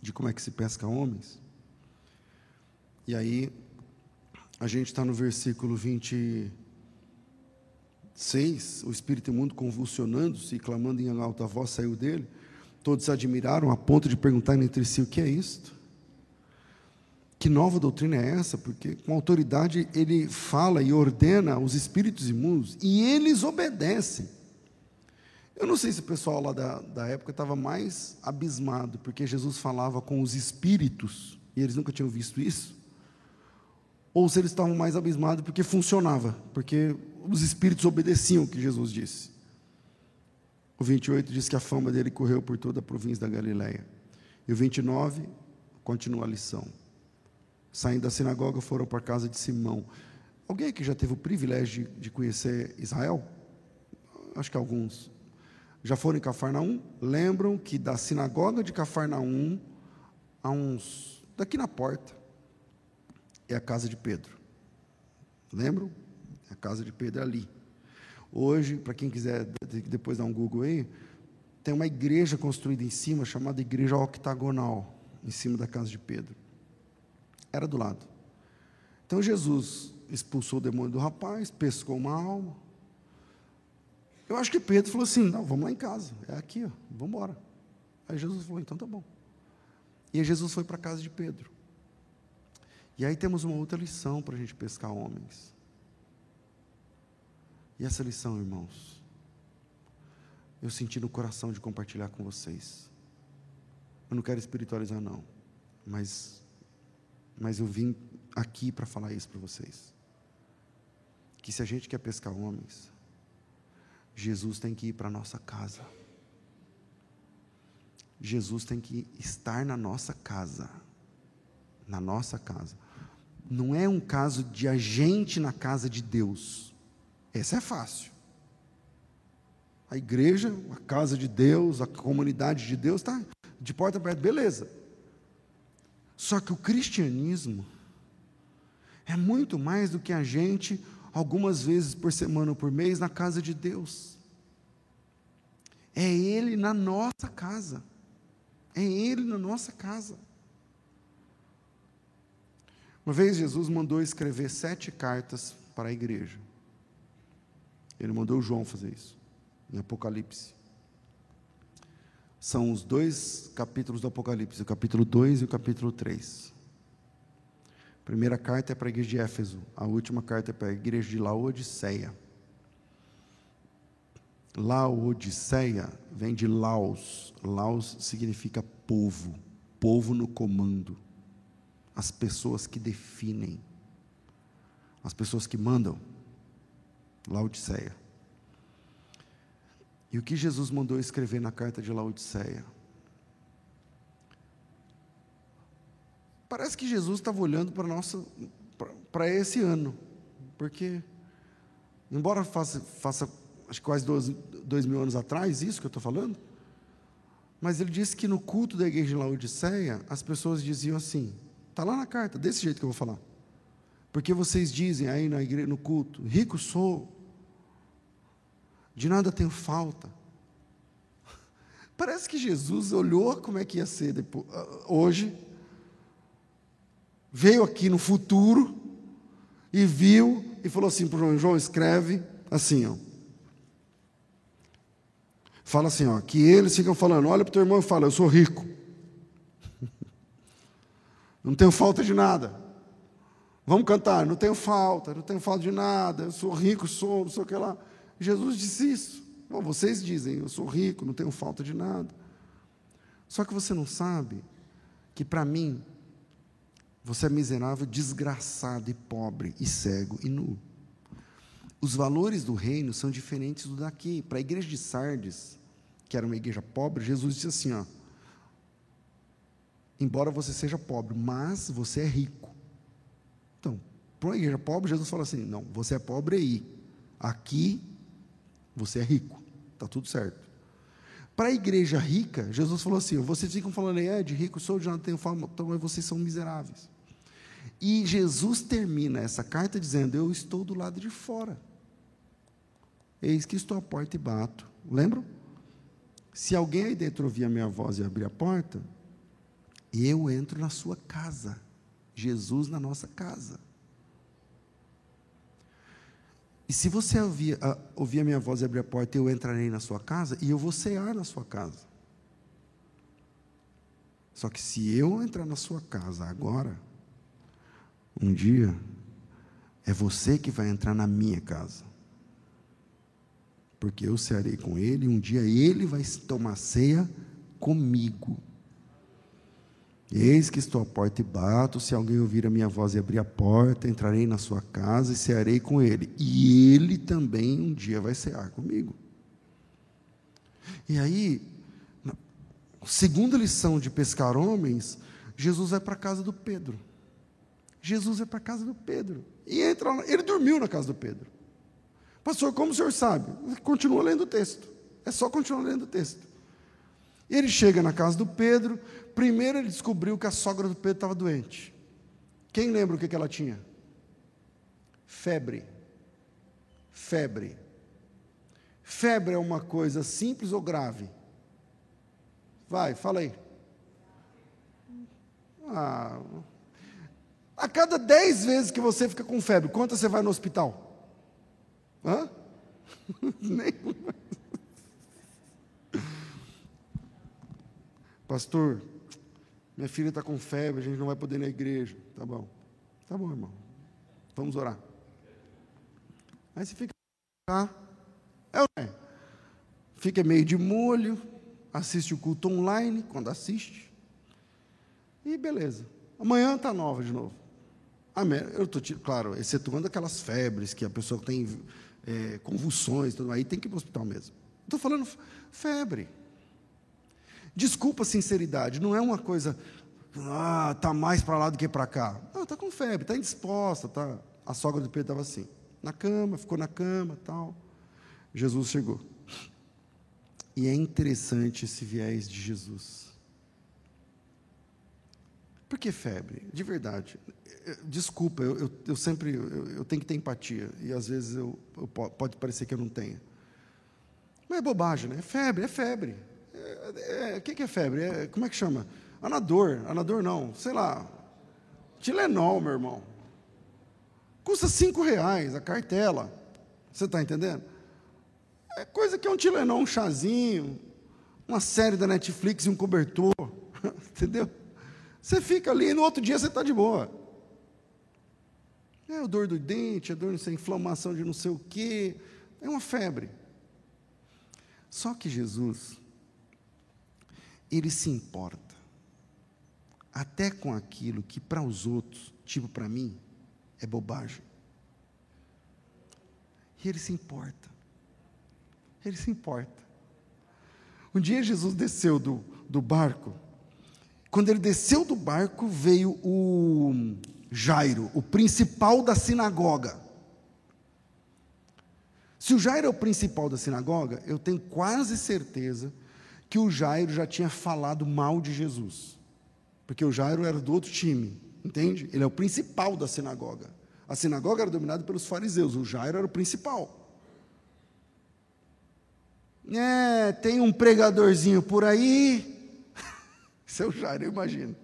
Speaker 1: de como é que se pesca homens. E aí, a gente está no versículo 26, o espírito imundo convulsionando-se e clamando em alta voz saiu dele. Todos admiraram a ponto de perguntar entre si: o que é isto? Que nova doutrina é essa? Porque com autoridade ele fala e ordena os espíritos imundos e eles obedecem. Eu não sei se o pessoal lá da, da época estava mais abismado, porque Jesus falava com os espíritos e eles nunca tinham visto isso ou se eles estavam mais abismados porque funcionava, porque os espíritos obedeciam o que Jesus disse. O 28 diz que a fama dele correu por toda a província da Galiléia. E o 29 continua a lição. Saindo da sinagoga, foram para a casa de Simão. Alguém aqui já teve o privilégio de conhecer Israel? Acho que alguns. Já foram em Cafarnaum? Lembram que da sinagoga de Cafarnaum, a uns. daqui na porta, é a casa de Pedro. Lembram? A casa de Pedro é ali. Hoje, para quem quiser depois dar um Google aí, tem uma igreja construída em cima, chamada Igreja Octagonal, em cima da casa de Pedro. Era do lado. Então Jesus expulsou o demônio do rapaz, pescou uma alma. Eu acho que Pedro falou assim: não, vamos lá em casa, é aqui, ó, vamos embora. Aí Jesus falou: então tá bom. E Jesus foi para a casa de Pedro. E aí temos uma outra lição para a gente pescar homens. E essa lição, irmãos, eu senti no coração de compartilhar com vocês. Eu não quero espiritualizar, não, mas, mas eu vim aqui para falar isso para vocês. Que se a gente quer pescar homens, Jesus tem que ir para a nossa casa. Jesus tem que estar na nossa casa. Na nossa casa não é um caso de agente na casa de Deus. Essa é fácil. A igreja, a casa de Deus, a comunidade de Deus está de porta aberta, beleza. Só que o cristianismo é muito mais do que a gente, algumas vezes por semana ou por mês, na casa de Deus. É Ele na nossa casa. É Ele na nossa casa. Uma vez Jesus mandou escrever sete cartas para a igreja. Ele mandou João fazer isso, em Apocalipse. São os dois capítulos do Apocalipse, o capítulo 2 e o capítulo 3. A primeira carta é para a igreja de Éfeso, a última carta é para a igreja de Laodiceia. Laodiceia vem de Laos. Laos significa povo, povo no comando as pessoas que definem, as pessoas que mandam. Laodiceia. E o que Jesus mandou escrever na carta de Laodiceia? Parece que Jesus estava olhando para nossa para esse ano, porque embora faça, faça acho que quase dois, dois mil anos atrás isso que eu estou falando, mas ele disse que no culto da igreja de Laodiceia as pessoas diziam assim, está lá na carta, desse jeito que eu vou falar, porque vocês dizem aí na igreja, no culto, rico sou, de nada tenho falta. Parece que Jesus olhou como é que ia ser depois, hoje, veio aqui no futuro e viu e falou assim para João: João, escreve assim, ó. Fala assim, ó, que eles ficam falando, olha para o teu irmão e fala, eu sou rico. Não tenho falta de nada. Vamos cantar, não tenho falta, não tenho falta de nada, eu sou rico, sou, não sei o que lá. Jesus disse isso. Bom, vocês dizem, eu sou rico, não tenho falta de nada. Só que você não sabe que para mim, você é miserável, desgraçado e pobre, e cego e nu. Os valores do reino são diferentes do daqui. Para a igreja de Sardes, que era uma igreja pobre, Jesus disse assim: ó, embora você seja pobre, mas você é rico. Então, para uma igreja pobre, Jesus fala assim: não, você é pobre aí. Aqui, você é rico. Está tudo certo. Para a igreja rica, Jesus falou assim: vocês ficam falando, é, de rico sou, já não tenho fama, então vocês são miseráveis. E Jesus termina essa carta dizendo: Eu estou do lado de fora. Eis que estou à porta e bato. Lembram? Se alguém aí dentro ouvir a minha voz e abrir a porta, eu entro na sua casa. Jesus na nossa casa. E se você ouvir a, ouvir a minha voz e abrir a porta, eu entrarei na sua casa e eu vou cear na sua casa. Só que se eu entrar na sua casa agora, um dia, é você que vai entrar na minha casa. Porque eu cearei com ele, e um dia ele vai tomar ceia comigo. Eis que estou à porta e bato, se alguém ouvir a minha voz e abrir a porta, entrarei na sua casa e cearei com ele. E ele também um dia vai cear comigo. E aí, na segunda lição de pescar homens, Jesus vai para a casa do Pedro. Jesus vai para a casa do Pedro. E entra lá, ele dormiu na casa do Pedro. Pastor, como o senhor sabe? Continua lendo o texto. É só continuar lendo o texto. Ele chega na casa do Pedro. Primeiro ele descobriu que a sogra do Pedro estava doente. Quem lembra o que, que ela tinha? Febre. Febre. Febre é uma coisa simples ou grave? Vai, fala aí. Ah, a cada dez vezes que você fica com febre, quantas você vai no hospital? Hã? Nenhuma. Pastor, minha filha está com febre, a gente não vai poder ir na igreja. Tá bom. Tá bom, irmão. Vamos orar. Aí você fica. É, é. Fica meio de molho, assiste o culto online, quando assiste. E beleza. Amanhã está nova de novo. Amém. Eu estou, claro, excetuando aquelas febres que a pessoa tem é, convulsões, tudo aí tem que ir para o hospital mesmo. Estou falando febre. Desculpa a sinceridade, não é uma coisa, ah, está mais para lá do que para cá. Não, está com febre, está indisposta. Tá. A sogra do Pedro estava assim, na cama, ficou na cama tal. Jesus chegou. E é interessante esse viés de Jesus. Por que febre? De verdade. Desculpa, eu, eu, eu sempre eu, eu, tenho que ter empatia. E às vezes eu, pode parecer que eu não tenho. Mas é bobagem, né? É febre, é febre. O é, é, que, que é febre? É, como é que chama? Anador. Anador não, sei lá. Tilenol, meu irmão. Custa cinco reais a cartela. Você está entendendo? É coisa que é um Tilenol, um chazinho, uma série da Netflix e um cobertor. Entendeu? Você fica ali e no outro dia você está de boa. É a dor do dente, a dor, não sei, inflamação de não sei o quê. É uma febre. Só que Jesus, ele se importa até com aquilo que para os outros, tipo para mim, é bobagem. E ele se importa. Ele se importa. Um dia Jesus desceu do, do barco. Quando ele desceu do barco, veio o Jairo, o principal da sinagoga. Se o Jairo é o principal da sinagoga, eu tenho quase certeza que o Jairo já tinha falado mal de Jesus. Porque o Jairo era do outro time, entende? Ele é o principal da sinagoga. A sinagoga era dominada pelos fariseus, o Jairo era o principal. É, tem um pregadorzinho por aí. Isso é o Jairo, eu imagino.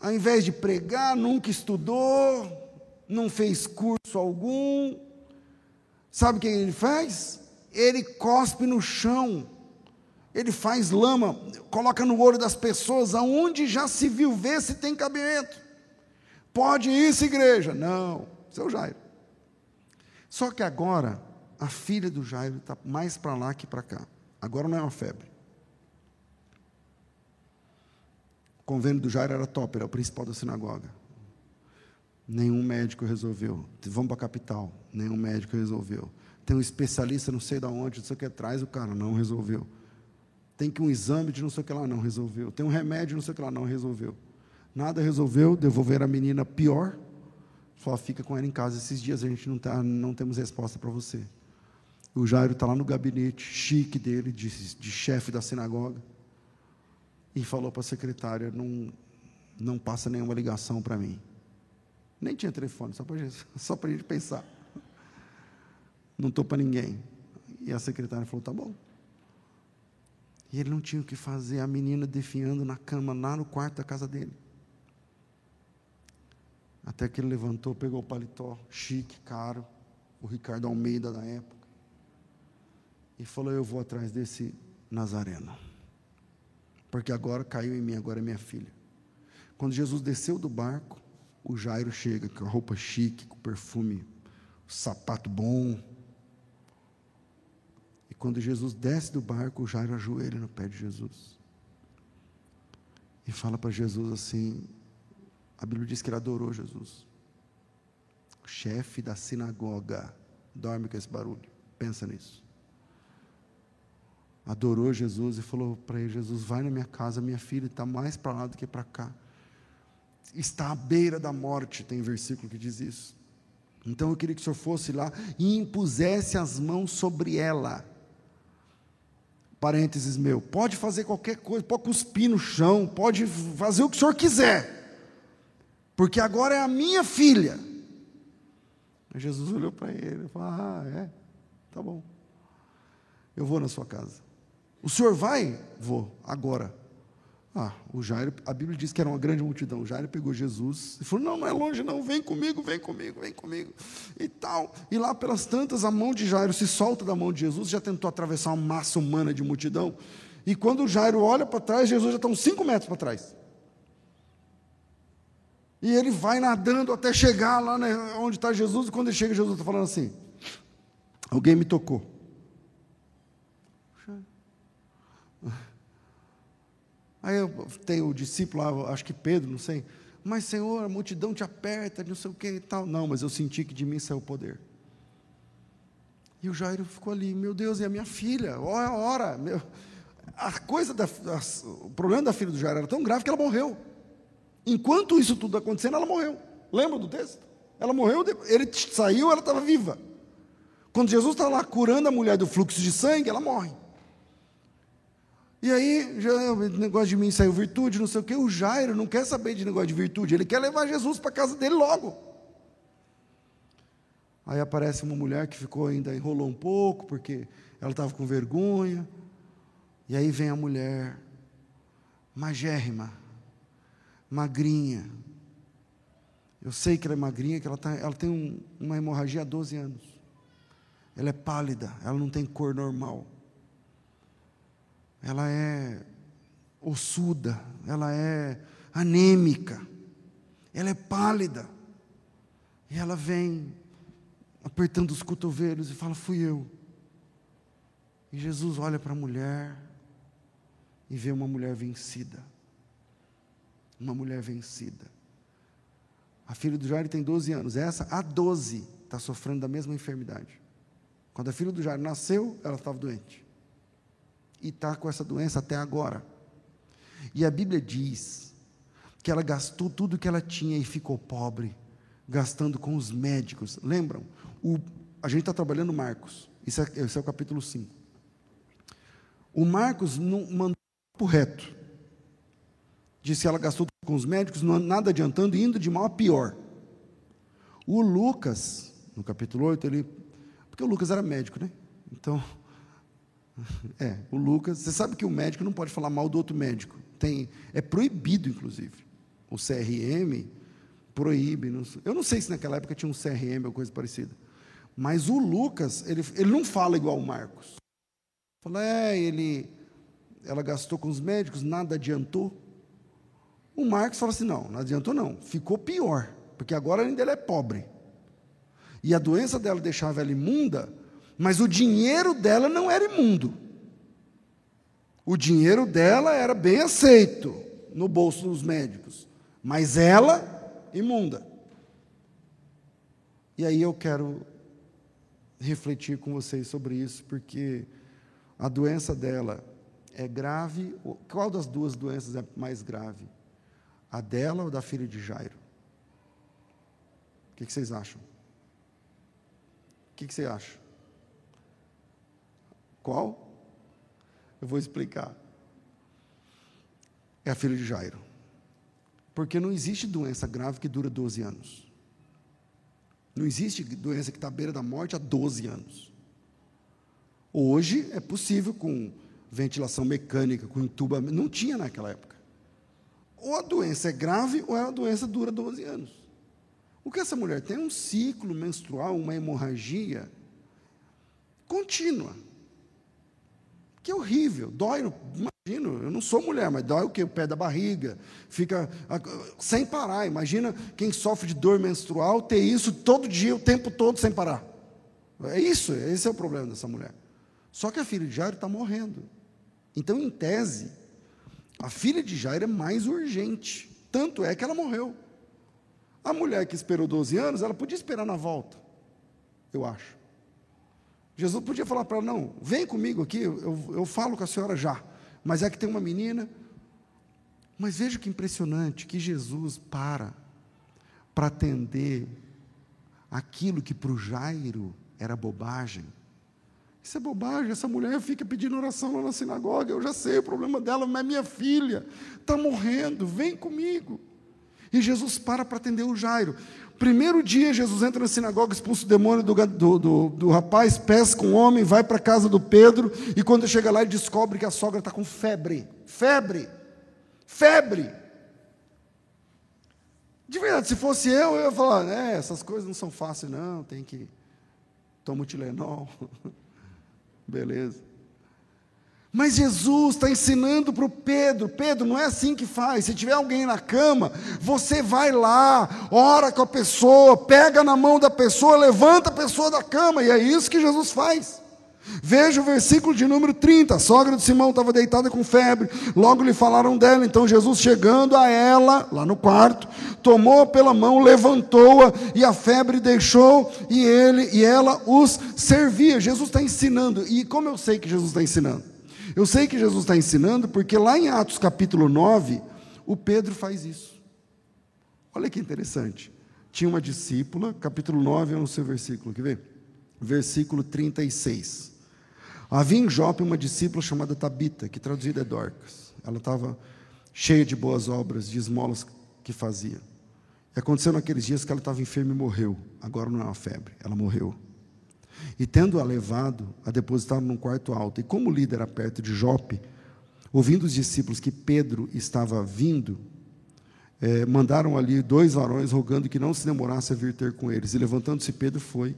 Speaker 1: Ao invés de pregar, nunca estudou, não fez curso algum. Sabe o que ele faz? Ele cospe no chão ele faz lama, coloca no olho das pessoas, aonde já se viu ver se tem cabimento. Pode isso, igreja? Não, seu Jairo. Só que agora, a filha do Jairo está mais para lá que para cá. Agora não é uma febre. O convênio do Jairo era top, era o principal da sinagoga. Nenhum médico resolveu. Vamos para a capital. Nenhum médico resolveu. Tem um especialista, não sei de onde, não sei o que atrás, o cara não resolveu. Tem que um exame de não sei o que lá, não resolveu. Tem um remédio, não sei o que lá, não resolveu. Nada resolveu, devolver a menina pior. Só fica com ela em casa esses dias, a gente não, tá, não temos resposta para você. O Jairo está lá no gabinete chique dele, de, de chefe da sinagoga, e falou para a secretária: não, não passa nenhuma ligação para mim. Nem tinha telefone, só para só a gente pensar. Não estou para ninguém. E a secretária falou: tá bom. E ele não tinha o que fazer, a menina definhando na cama, lá no quarto da casa dele. Até que ele levantou, pegou o paletó, chique, caro, o Ricardo Almeida da época, e falou: Eu vou atrás desse Nazareno, porque agora caiu em mim, agora é minha filha. Quando Jesus desceu do barco, o Jairo chega com a roupa chique, com perfume, sapato bom, quando Jesus desce do barco, o Jairo ajoelha no pé de Jesus. E fala para Jesus assim: a Bíblia diz que ele adorou Jesus. O chefe da sinagoga dorme com esse barulho. Pensa nisso. Adorou Jesus e falou para ele: Jesus, vai na minha casa, minha filha está mais para lá do que para cá. Está à beira da morte, tem versículo que diz isso. Então eu queria que o senhor fosse lá e impusesse as mãos sobre ela parênteses meu, pode fazer qualquer coisa, pode cuspir no chão, pode fazer o que o senhor quiser, porque agora é a minha filha. Aí Jesus olhou para ele e falou: Ah, é, tá bom, eu vou na sua casa. O senhor vai? Vou, agora. Ah, o Jairo, a Bíblia diz que era uma grande multidão. O Jairo pegou Jesus e falou: Não, não é longe, não, vem comigo, vem comigo, vem comigo. E tal. E lá pelas tantas, a mão de Jairo se solta da mão de Jesus, já tentou atravessar uma massa humana de multidão. E quando o Jairo olha para trás, Jesus já está uns cinco metros para trás. E ele vai nadando até chegar lá né, onde está Jesus, e quando ele chega, Jesus está falando assim: Alguém me tocou. Aí eu tenho o discípulo lá, acho que Pedro, não sei. Mas, Senhor, a multidão te aperta, não sei o que e tal. Não, mas eu senti que de mim saiu o poder. E o Jairo ficou ali, meu Deus, e a minha filha? Olha a hora. Meu. A coisa da, a, o problema da filha do Jairo era tão grave que ela morreu. Enquanto isso tudo acontecendo, ela morreu. Lembra do texto? Ela morreu, ele saiu, ela estava viva. Quando Jesus está lá curando a mulher do fluxo de sangue, ela morre. E aí, já, o negócio de mim saiu virtude, não sei o quê. O Jairo não quer saber de negócio de virtude, ele quer levar Jesus para casa dele logo. Aí aparece uma mulher que ficou ainda, enrolou um pouco, porque ela estava com vergonha. E aí vem a mulher, magérrima, magrinha. Eu sei que ela é magrinha, que ela, tá, ela tem um, uma hemorragia há 12 anos. Ela é pálida, ela não tem cor normal ela é ossuda, ela é anêmica, ela é pálida. E ela vem apertando os cotovelos e fala: Fui eu. E Jesus olha para a mulher e vê uma mulher vencida. Uma mulher vencida. A filha do Jairo tem 12 anos. Essa, a 12, está sofrendo da mesma enfermidade. Quando a filha do Jairo nasceu, ela estava doente. E está com essa doença até agora. E a Bíblia diz que ela gastou tudo que ela tinha e ficou pobre, gastando com os médicos. Lembram? O, a gente está trabalhando Marcos. Isso é, esse é o capítulo 5. O Marcos não mandou o reto. Disse que ela gastou com os médicos, não, nada adiantando, indo de mal a pior. O Lucas, no capítulo 8, ele porque o Lucas era médico, né? Então, é, o Lucas, você sabe que o médico não pode falar mal do outro médico. Tem, é proibido, inclusive. O CRM proíbe. Não, eu não sei se naquela época tinha um CRM ou coisa parecida. Mas o Lucas, ele, ele não fala igual o Marcos. Fala, é, ele, ela gastou com os médicos, nada adiantou. O Marcos fala assim: não, não adiantou não, ficou pior, porque agora ainda ele é pobre. E a doença dela deixava ela imunda, mas o dinheiro dela não era imundo. O dinheiro dela era bem aceito no bolso dos médicos, mas ela, imunda. E aí eu quero refletir com vocês sobre isso, porque a doença dela é grave. Qual das duas doenças é mais grave? A dela ou da filha de Jairo? O que vocês acham? que, que você acha? Qual? Eu vou explicar. É a filha de Jairo. Porque não existe doença grave que dura 12 anos. Não existe doença que está à beira da morte há 12 anos. Hoje é possível com ventilação mecânica, com entubamento. Não tinha naquela época. Ou a doença é grave ou a doença dura 12 anos. O que essa mulher tem é um ciclo menstrual, uma hemorragia contínua. Que é horrível, dói, imagino, eu não sou mulher, mas dói o que? O pé da barriga, fica sem parar. Imagina quem sofre de dor menstrual ter isso todo dia, o tempo todo, sem parar. É isso, esse é o problema dessa mulher. Só que a filha de Jairo está morrendo. Então, em tese, a filha de Jairo é mais urgente. Tanto é que ela morreu. A mulher que esperou 12 anos, ela podia esperar na volta, eu acho. Jesus podia falar para ela: não, vem comigo aqui, eu, eu falo com a senhora já. Mas é que tem uma menina. Mas veja que impressionante que Jesus para para atender aquilo que para o Jairo era bobagem. Isso é bobagem, essa mulher fica pedindo oração lá na sinagoga, eu já sei o problema dela, mas é minha filha está morrendo, vem comigo. E Jesus para para atender o Jairo. Primeiro dia, Jesus entra na sinagoga, expulsa o demônio do, do, do, do rapaz, pesca um homem, vai para a casa do Pedro, e quando chega lá, ele descobre que a sogra está com febre. Febre! Febre! De verdade, se fosse eu, eu ia falar, é, essas coisas não são fáceis, não, tem que. Toma o Tilenol. Beleza. Mas Jesus está ensinando para o Pedro: Pedro, não é assim que faz. Se tiver alguém na cama, você vai lá, ora com a pessoa, pega na mão da pessoa, levanta a pessoa da cama, e é isso que Jesus faz. Veja o versículo de número 30. A sogra de Simão estava deitada com febre, logo lhe falaram dela. Então Jesus, chegando a ela, lá no quarto, tomou-a pela mão, levantou-a e a febre deixou, e ele e ela os servia. Jesus está ensinando, e como eu sei que Jesus está ensinando? Eu sei que Jesus está ensinando, porque lá em Atos capítulo 9, o Pedro faz isso. Olha que interessante. Tinha uma discípula, capítulo 9 é o seu versículo, quer ver? Versículo 36. Havia em Jope uma discípula chamada Tabita, que traduzida é Dorcas. Ela estava cheia de boas obras, de esmolas que fazia. E aconteceu naqueles dias que ela estava enferma e morreu. Agora não é uma febre, ela morreu. E tendo-a levado, a depositaram num quarto alto. E como o líder era perto de Jope, ouvindo os discípulos que Pedro estava vindo, é, mandaram ali dois varões rogando que não se demorasse a vir ter com eles. E levantando-se, Pedro foi.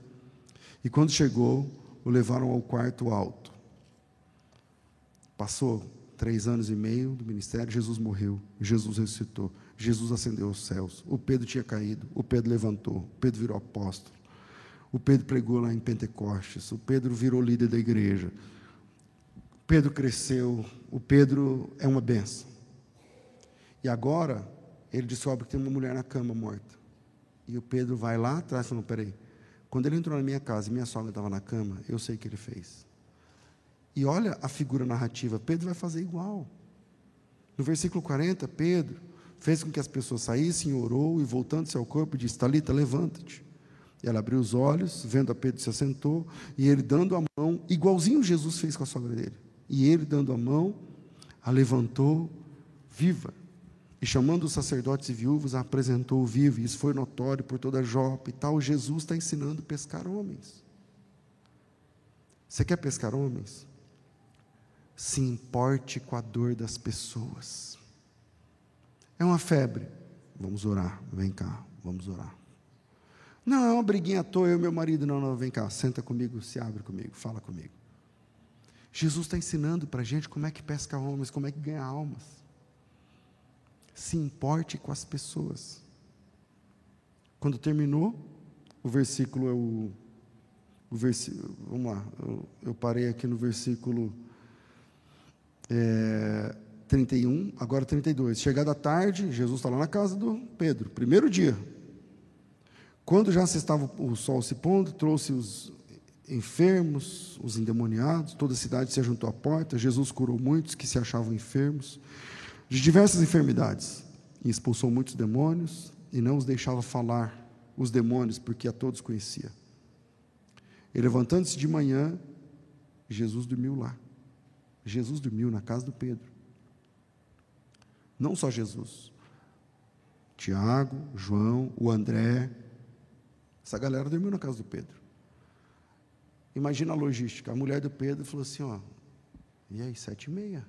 Speaker 1: E quando chegou, o levaram ao quarto alto. Passou três anos e meio do ministério, Jesus morreu, Jesus ressuscitou, Jesus ascendeu aos céus. O Pedro tinha caído, o Pedro levantou, o Pedro virou apóstolo. O Pedro pregou lá em Pentecostes, o Pedro virou líder da igreja. O Pedro cresceu, o Pedro é uma benção. E agora ele descobre que tem uma mulher na cama morta. E o Pedro vai lá atrás e fala: peraí, quando ele entrou na minha casa e minha sogra estava na cama, eu sei o que ele fez. E olha a figura narrativa: Pedro vai fazer igual. No versículo 40, Pedro fez com que as pessoas saíssem, orou e voltando-se ao corpo disse: Talita, levanta-te. Ela abriu os olhos, vendo a Pedro, se assentou, e ele dando a mão, igualzinho Jesus fez com a sogra dele. E ele dando a mão, a levantou viva. E chamando os sacerdotes e viúvos, a apresentou viva. E isso foi notório por toda Jopa e tal. Jesus está ensinando a pescar homens. Você quer pescar homens? Se importe com a dor das pessoas. É uma febre. Vamos orar. Vem cá, vamos orar. Não, é uma briguinha à toa, eu e meu marido. Não, não, vem cá, senta comigo, se abre comigo, fala comigo. Jesus está ensinando para a gente como é que pesca homens, como é que ganha almas. Se importe com as pessoas. Quando terminou, o versículo é o. o versículo, vamos lá, eu, eu parei aqui no versículo é, 31, agora 32. Chegada a tarde, Jesus está lá na casa do Pedro, primeiro dia. Quando já se estava o sol se pondo, trouxe os enfermos, os endemoniados, toda a cidade se juntou à porta. Jesus curou muitos que se achavam enfermos de diversas enfermidades e expulsou muitos demônios e não os deixava falar os demônios, porque a todos conhecia. E levantando-se de manhã, Jesus dormiu lá. Jesus dormiu na casa do Pedro. Não só Jesus. Tiago, João, o André, essa galera dormiu na casa do Pedro. Imagina a logística. A mulher do Pedro falou assim: ó, e aí, sete e meia?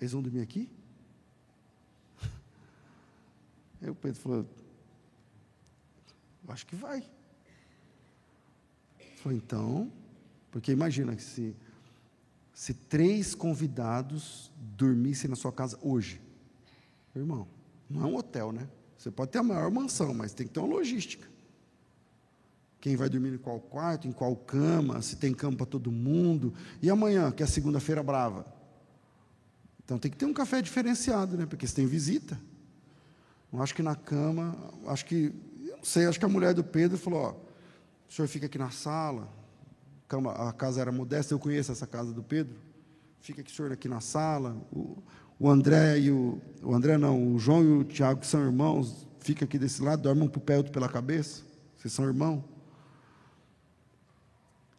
Speaker 1: Eles vão dormir aqui? Aí o Pedro falou: acho que vai. Falou, então, porque imagina que se, se três convidados dormissem na sua casa hoje, irmão, não é um hotel, né? Você pode ter a maior mansão, mas tem que ter uma logística quem vai dormir em qual quarto, em qual cama, se tem cama para todo mundo. E amanhã, que é segunda-feira brava. Então tem que ter um café diferenciado, né? Porque você tem visita. Não acho que na cama, acho que, eu não sei, acho que a mulher do Pedro falou: ó, o senhor fica aqui na sala. A casa era modesta, eu conheço essa casa do Pedro. Fica aqui, o senhor aqui na sala. O, o André e o. O André não, o João e o Tiago, que são irmãos, fica aqui desse lado, dormem um para o pé, outro pela cabeça. Vocês são irmãos.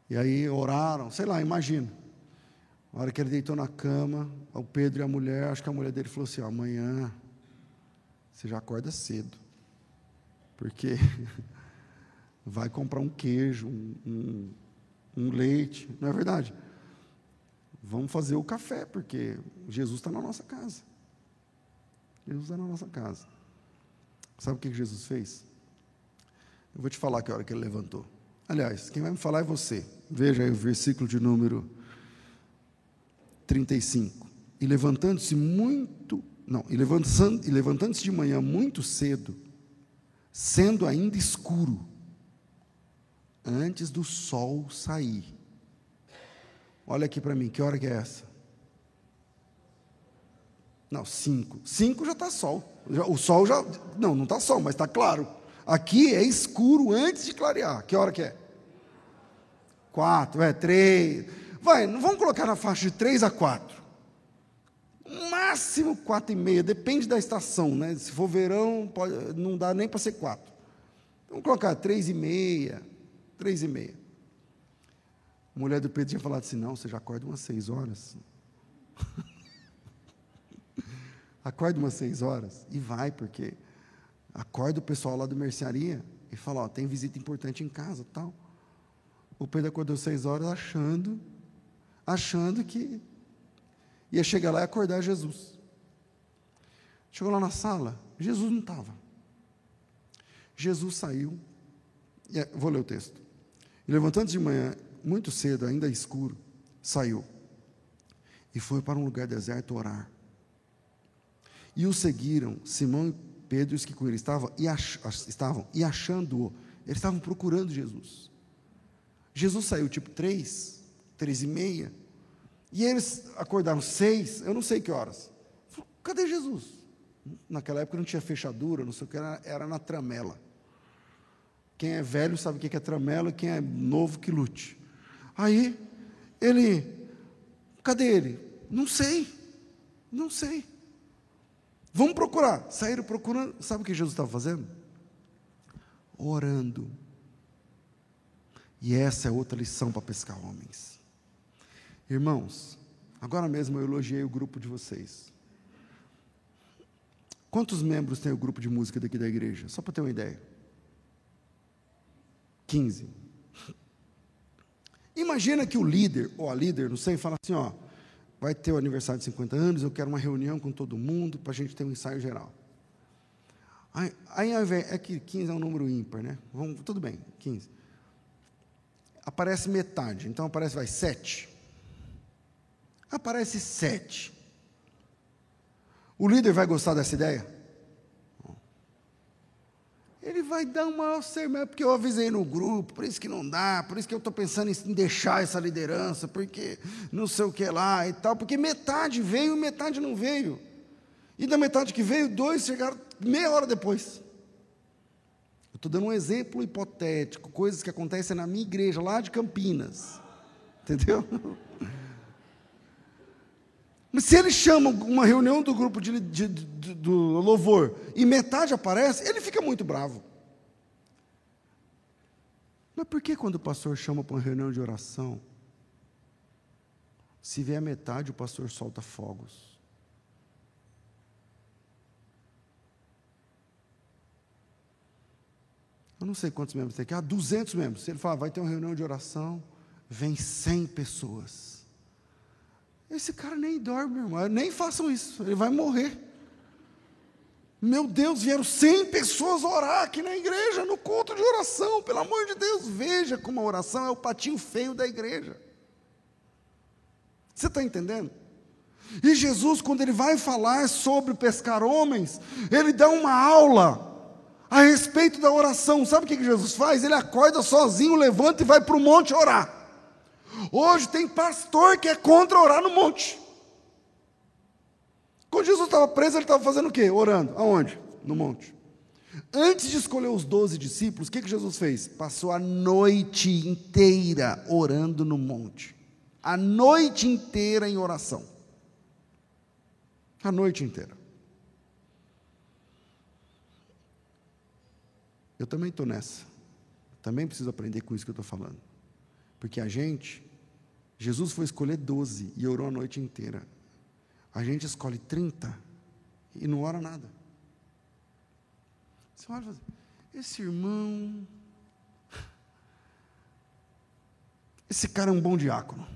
Speaker 1: E aí oraram, sei lá, imagina. Na hora que ele deitou na cama, o Pedro e a mulher, acho que a mulher dele falou assim: amanhã você já acorda cedo, porque vai comprar um queijo, um, um, um leite, não é verdade? Vamos fazer o café, porque Jesus está na nossa casa. Jesus está na nossa casa. Sabe o que Jesus fez? Eu vou te falar que a hora que ele levantou. Aliás, quem vai me falar é você. Veja aí o versículo de número 35. E levantando-se muito, não, e levantando-se levantando de manhã muito cedo, sendo ainda escuro, antes do sol sair. Olha aqui para mim, que hora que é essa? Não, cinco. Cinco já está sol. O sol já. Não, não está sol, mas está claro. Aqui é escuro antes de clarear. Que hora que é? Quatro, é três. Vai, vamos colocar na faixa de três a quatro. Máximo quatro e meia, depende da estação, né? Se for verão, pode, não dá nem para ser quatro. Vamos colocar três e meia, três e meia. A mulher do Pedro tinha falado assim, não, você já acorda umas seis horas. acorda umas seis horas e vai, porque acorda o pessoal lá do mercearia e fala, ó, tem visita importante em casa, tal. O Pedro acordou seis horas achando, achando que ia chegar lá e acordar Jesus. Chegou lá na sala, Jesus não estava. Jesus saiu, e, é, vou ler o texto. E levantando de manhã, muito cedo, ainda escuro, saiu e foi para um lugar deserto orar. E o seguiram Simão Pedro e os que com ele estavam, e, ach, estavam, e achando-o, eles estavam procurando Jesus. Jesus saiu tipo três, três e meia, e eles acordaram seis, eu não sei que horas. Falei, cadê Jesus? Naquela época não tinha fechadura, não sei o que, era, era na tramela. Quem é velho sabe o que é tramela, quem é novo que lute. Aí, ele, cadê ele? Não sei, não sei. Vamos procurar. Saíram procurando. Sabe o que Jesus estava fazendo? Orando. E essa é outra lição para pescar homens. Irmãos, agora mesmo eu elogiei o grupo de vocês. Quantos membros tem o grupo de música daqui da igreja? Só para ter uma ideia. 15. Imagina que o líder, ou a líder, não sei, fala assim: ó, vai ter o aniversário de 50 anos, eu quero uma reunião com todo mundo para a gente ter um ensaio geral. Aí, aí é que 15 é um número ímpar, né? Vamos, tudo bem, 15. Aparece metade, então aparece, vai, 7. Aparece 7. O líder vai gostar dessa ideia? Ele vai dar um maior sermão, porque eu avisei no grupo, por isso que não dá, por isso que eu estou pensando em deixar essa liderança, porque não sei o que lá e tal, porque metade veio e metade não veio. E da metade que veio, dois chegaram meia hora depois. Eu estou dando um exemplo hipotético, coisas que acontecem na minha igreja, lá de Campinas. Entendeu? Mas se ele chama uma reunião do grupo de, de, de, do louvor e metade aparece, ele fica muito bravo. Mas por que quando o pastor chama para uma reunião de oração, se vier metade, o pastor solta fogos? Eu não sei quantos membros tem aqui, ah, 200 membros. Se ele falar, vai ter uma reunião de oração, vem 100 pessoas. Esse cara nem dorme, irmão. Nem façam isso, ele vai morrer. Meu Deus, vieram 100 pessoas orar aqui na igreja, no culto de oração. Pelo amor de Deus, veja como a oração é o patinho feio da igreja. Você está entendendo? E Jesus, quando ele vai falar sobre pescar homens, ele dá uma aula a respeito da oração. Sabe o que Jesus faz? Ele acorda sozinho, levanta e vai para o monte orar. Hoje tem pastor que é contra orar no monte. Quando Jesus estava preso, ele estava fazendo o quê? Orando. Aonde? No monte. Antes de escolher os doze discípulos, o que, que Jesus fez? Passou a noite inteira orando no monte. A noite inteira em oração. A noite inteira. Eu também estou nessa. Também preciso aprender com isso que eu estou falando. Porque a gente Jesus foi escolher 12 e orou a noite inteira. A gente escolhe 30 e não ora nada. Você olha e fala, assim, esse irmão, esse cara é um bom diácono.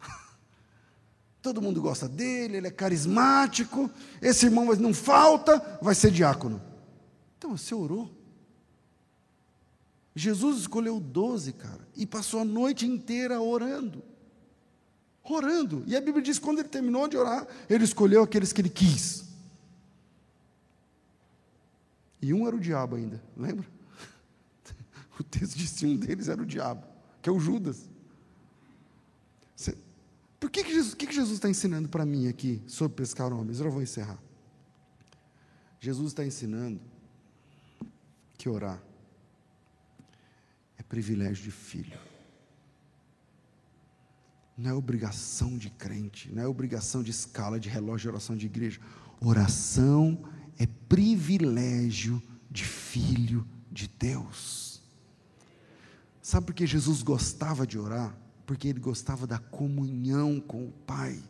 Speaker 1: Todo mundo gosta dele, ele é carismático. Esse irmão não falta, vai ser diácono. Então você orou. Jesus escolheu 12, cara, e passou a noite inteira orando orando. E a Bíblia diz que quando ele terminou de orar, ele escolheu aqueles que ele quis. E um era o diabo ainda, lembra? O texto diz que um deles era o diabo, que é o Judas. Por que, que Jesus, que, que está ensinando para mim aqui sobre pescar homens? Eu vou encerrar. Jesus está ensinando que orar é privilégio de filho não é obrigação de crente, não é obrigação de escala, de relógio de oração de igreja. Oração é privilégio de filho de Deus. Sabe por que Jesus gostava de orar? Porque ele gostava da comunhão com o Pai.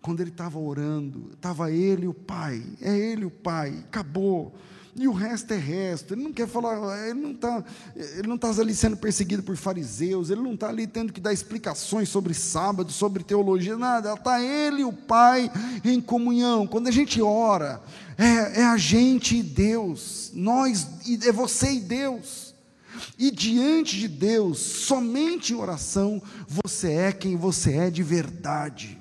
Speaker 1: Quando ele estava orando, estava ele o Pai, é ele o Pai, acabou e o resto é resto. Ele não quer falar, ele não está ele não tá ali sendo perseguido por fariseus, ele não está ali tendo que dar explicações sobre sábado, sobre teologia, nada. Está ele e o Pai em comunhão. Quando a gente ora, é, é a gente e Deus, nós, é você e Deus. E diante de Deus, somente em oração, você é quem você é de verdade.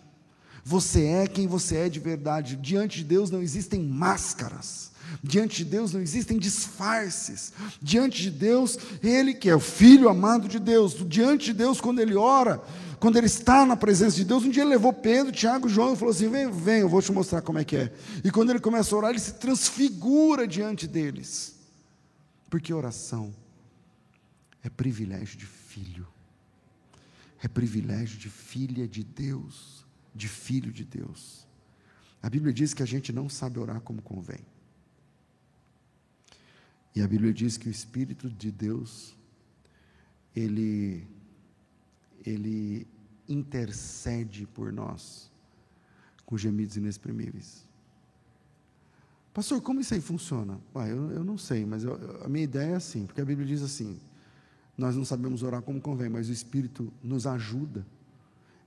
Speaker 1: Você é quem você é de verdade. Diante de Deus não existem máscaras. Diante de Deus não existem disfarces. Diante de Deus, Ele que é o Filho amado de Deus, diante de Deus, quando Ele ora, quando Ele está na presença de Deus, um dia Ele levou Pedro, Tiago João e falou assim: vem, vem, eu vou te mostrar como é que é. E quando Ele começa a orar, Ele se transfigura diante deles. Porque oração é privilégio de filho, é privilégio de filha de Deus, de filho de Deus. A Bíblia diz que a gente não sabe orar como convém. E a Bíblia diz que o Espírito de Deus, ele, ele intercede por nós com gemidos inexprimíveis. Pastor, como isso aí funciona? Ah, eu, eu não sei, mas eu, a minha ideia é assim, porque a Bíblia diz assim: nós não sabemos orar como convém, mas o Espírito nos ajuda,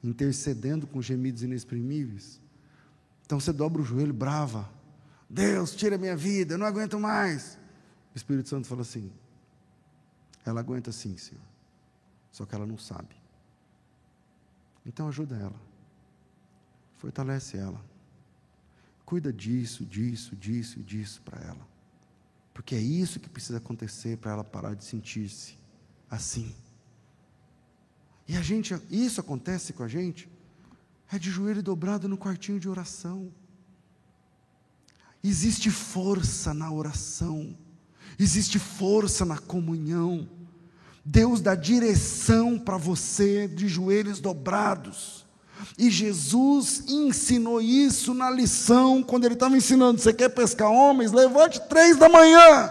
Speaker 1: intercedendo com gemidos inexprimíveis. Então você dobra o joelho brava, Deus, tira minha vida, eu não aguento mais. O Espírito Santo fala assim: ela aguenta sim, Senhor, só que ela não sabe. Então ajuda ela, fortalece ela, cuida disso, disso, disso e disso para ela, porque é isso que precisa acontecer para ela parar de sentir-se assim. E a gente, isso acontece com a gente, é de joelho dobrado no quartinho de oração. Existe força na oração, existe força na comunhão. Deus dá direção para você de joelhos dobrados. E Jesus ensinou isso na lição, quando ele estava ensinando: você quer pescar homens? Levante três da manhã.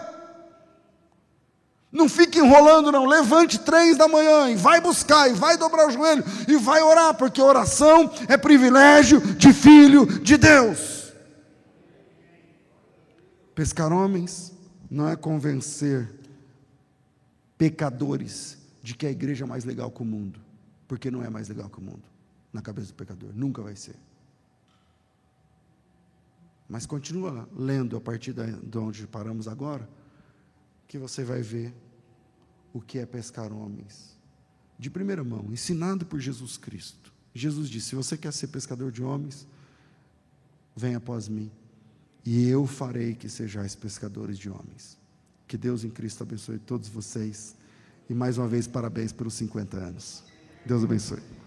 Speaker 1: Não fique enrolando, não. Levante três da manhã e vai buscar, e vai dobrar o joelho, e vai orar, porque oração é privilégio de filho de Deus. Pescar homens não é convencer pecadores de que a igreja é mais legal que o mundo, porque não é mais legal que o mundo, na cabeça do pecador, nunca vai ser. Mas continua lendo a partir de onde paramos agora que você vai ver o que é pescar homens. De primeira mão, ensinado por Jesus Cristo. Jesus disse: Se você quer ser pescador de homens, venha após mim, e eu farei que sejais pescadores de homens. Que Deus em Cristo abençoe todos vocês. E mais uma vez, parabéns pelos 50 anos. Deus abençoe.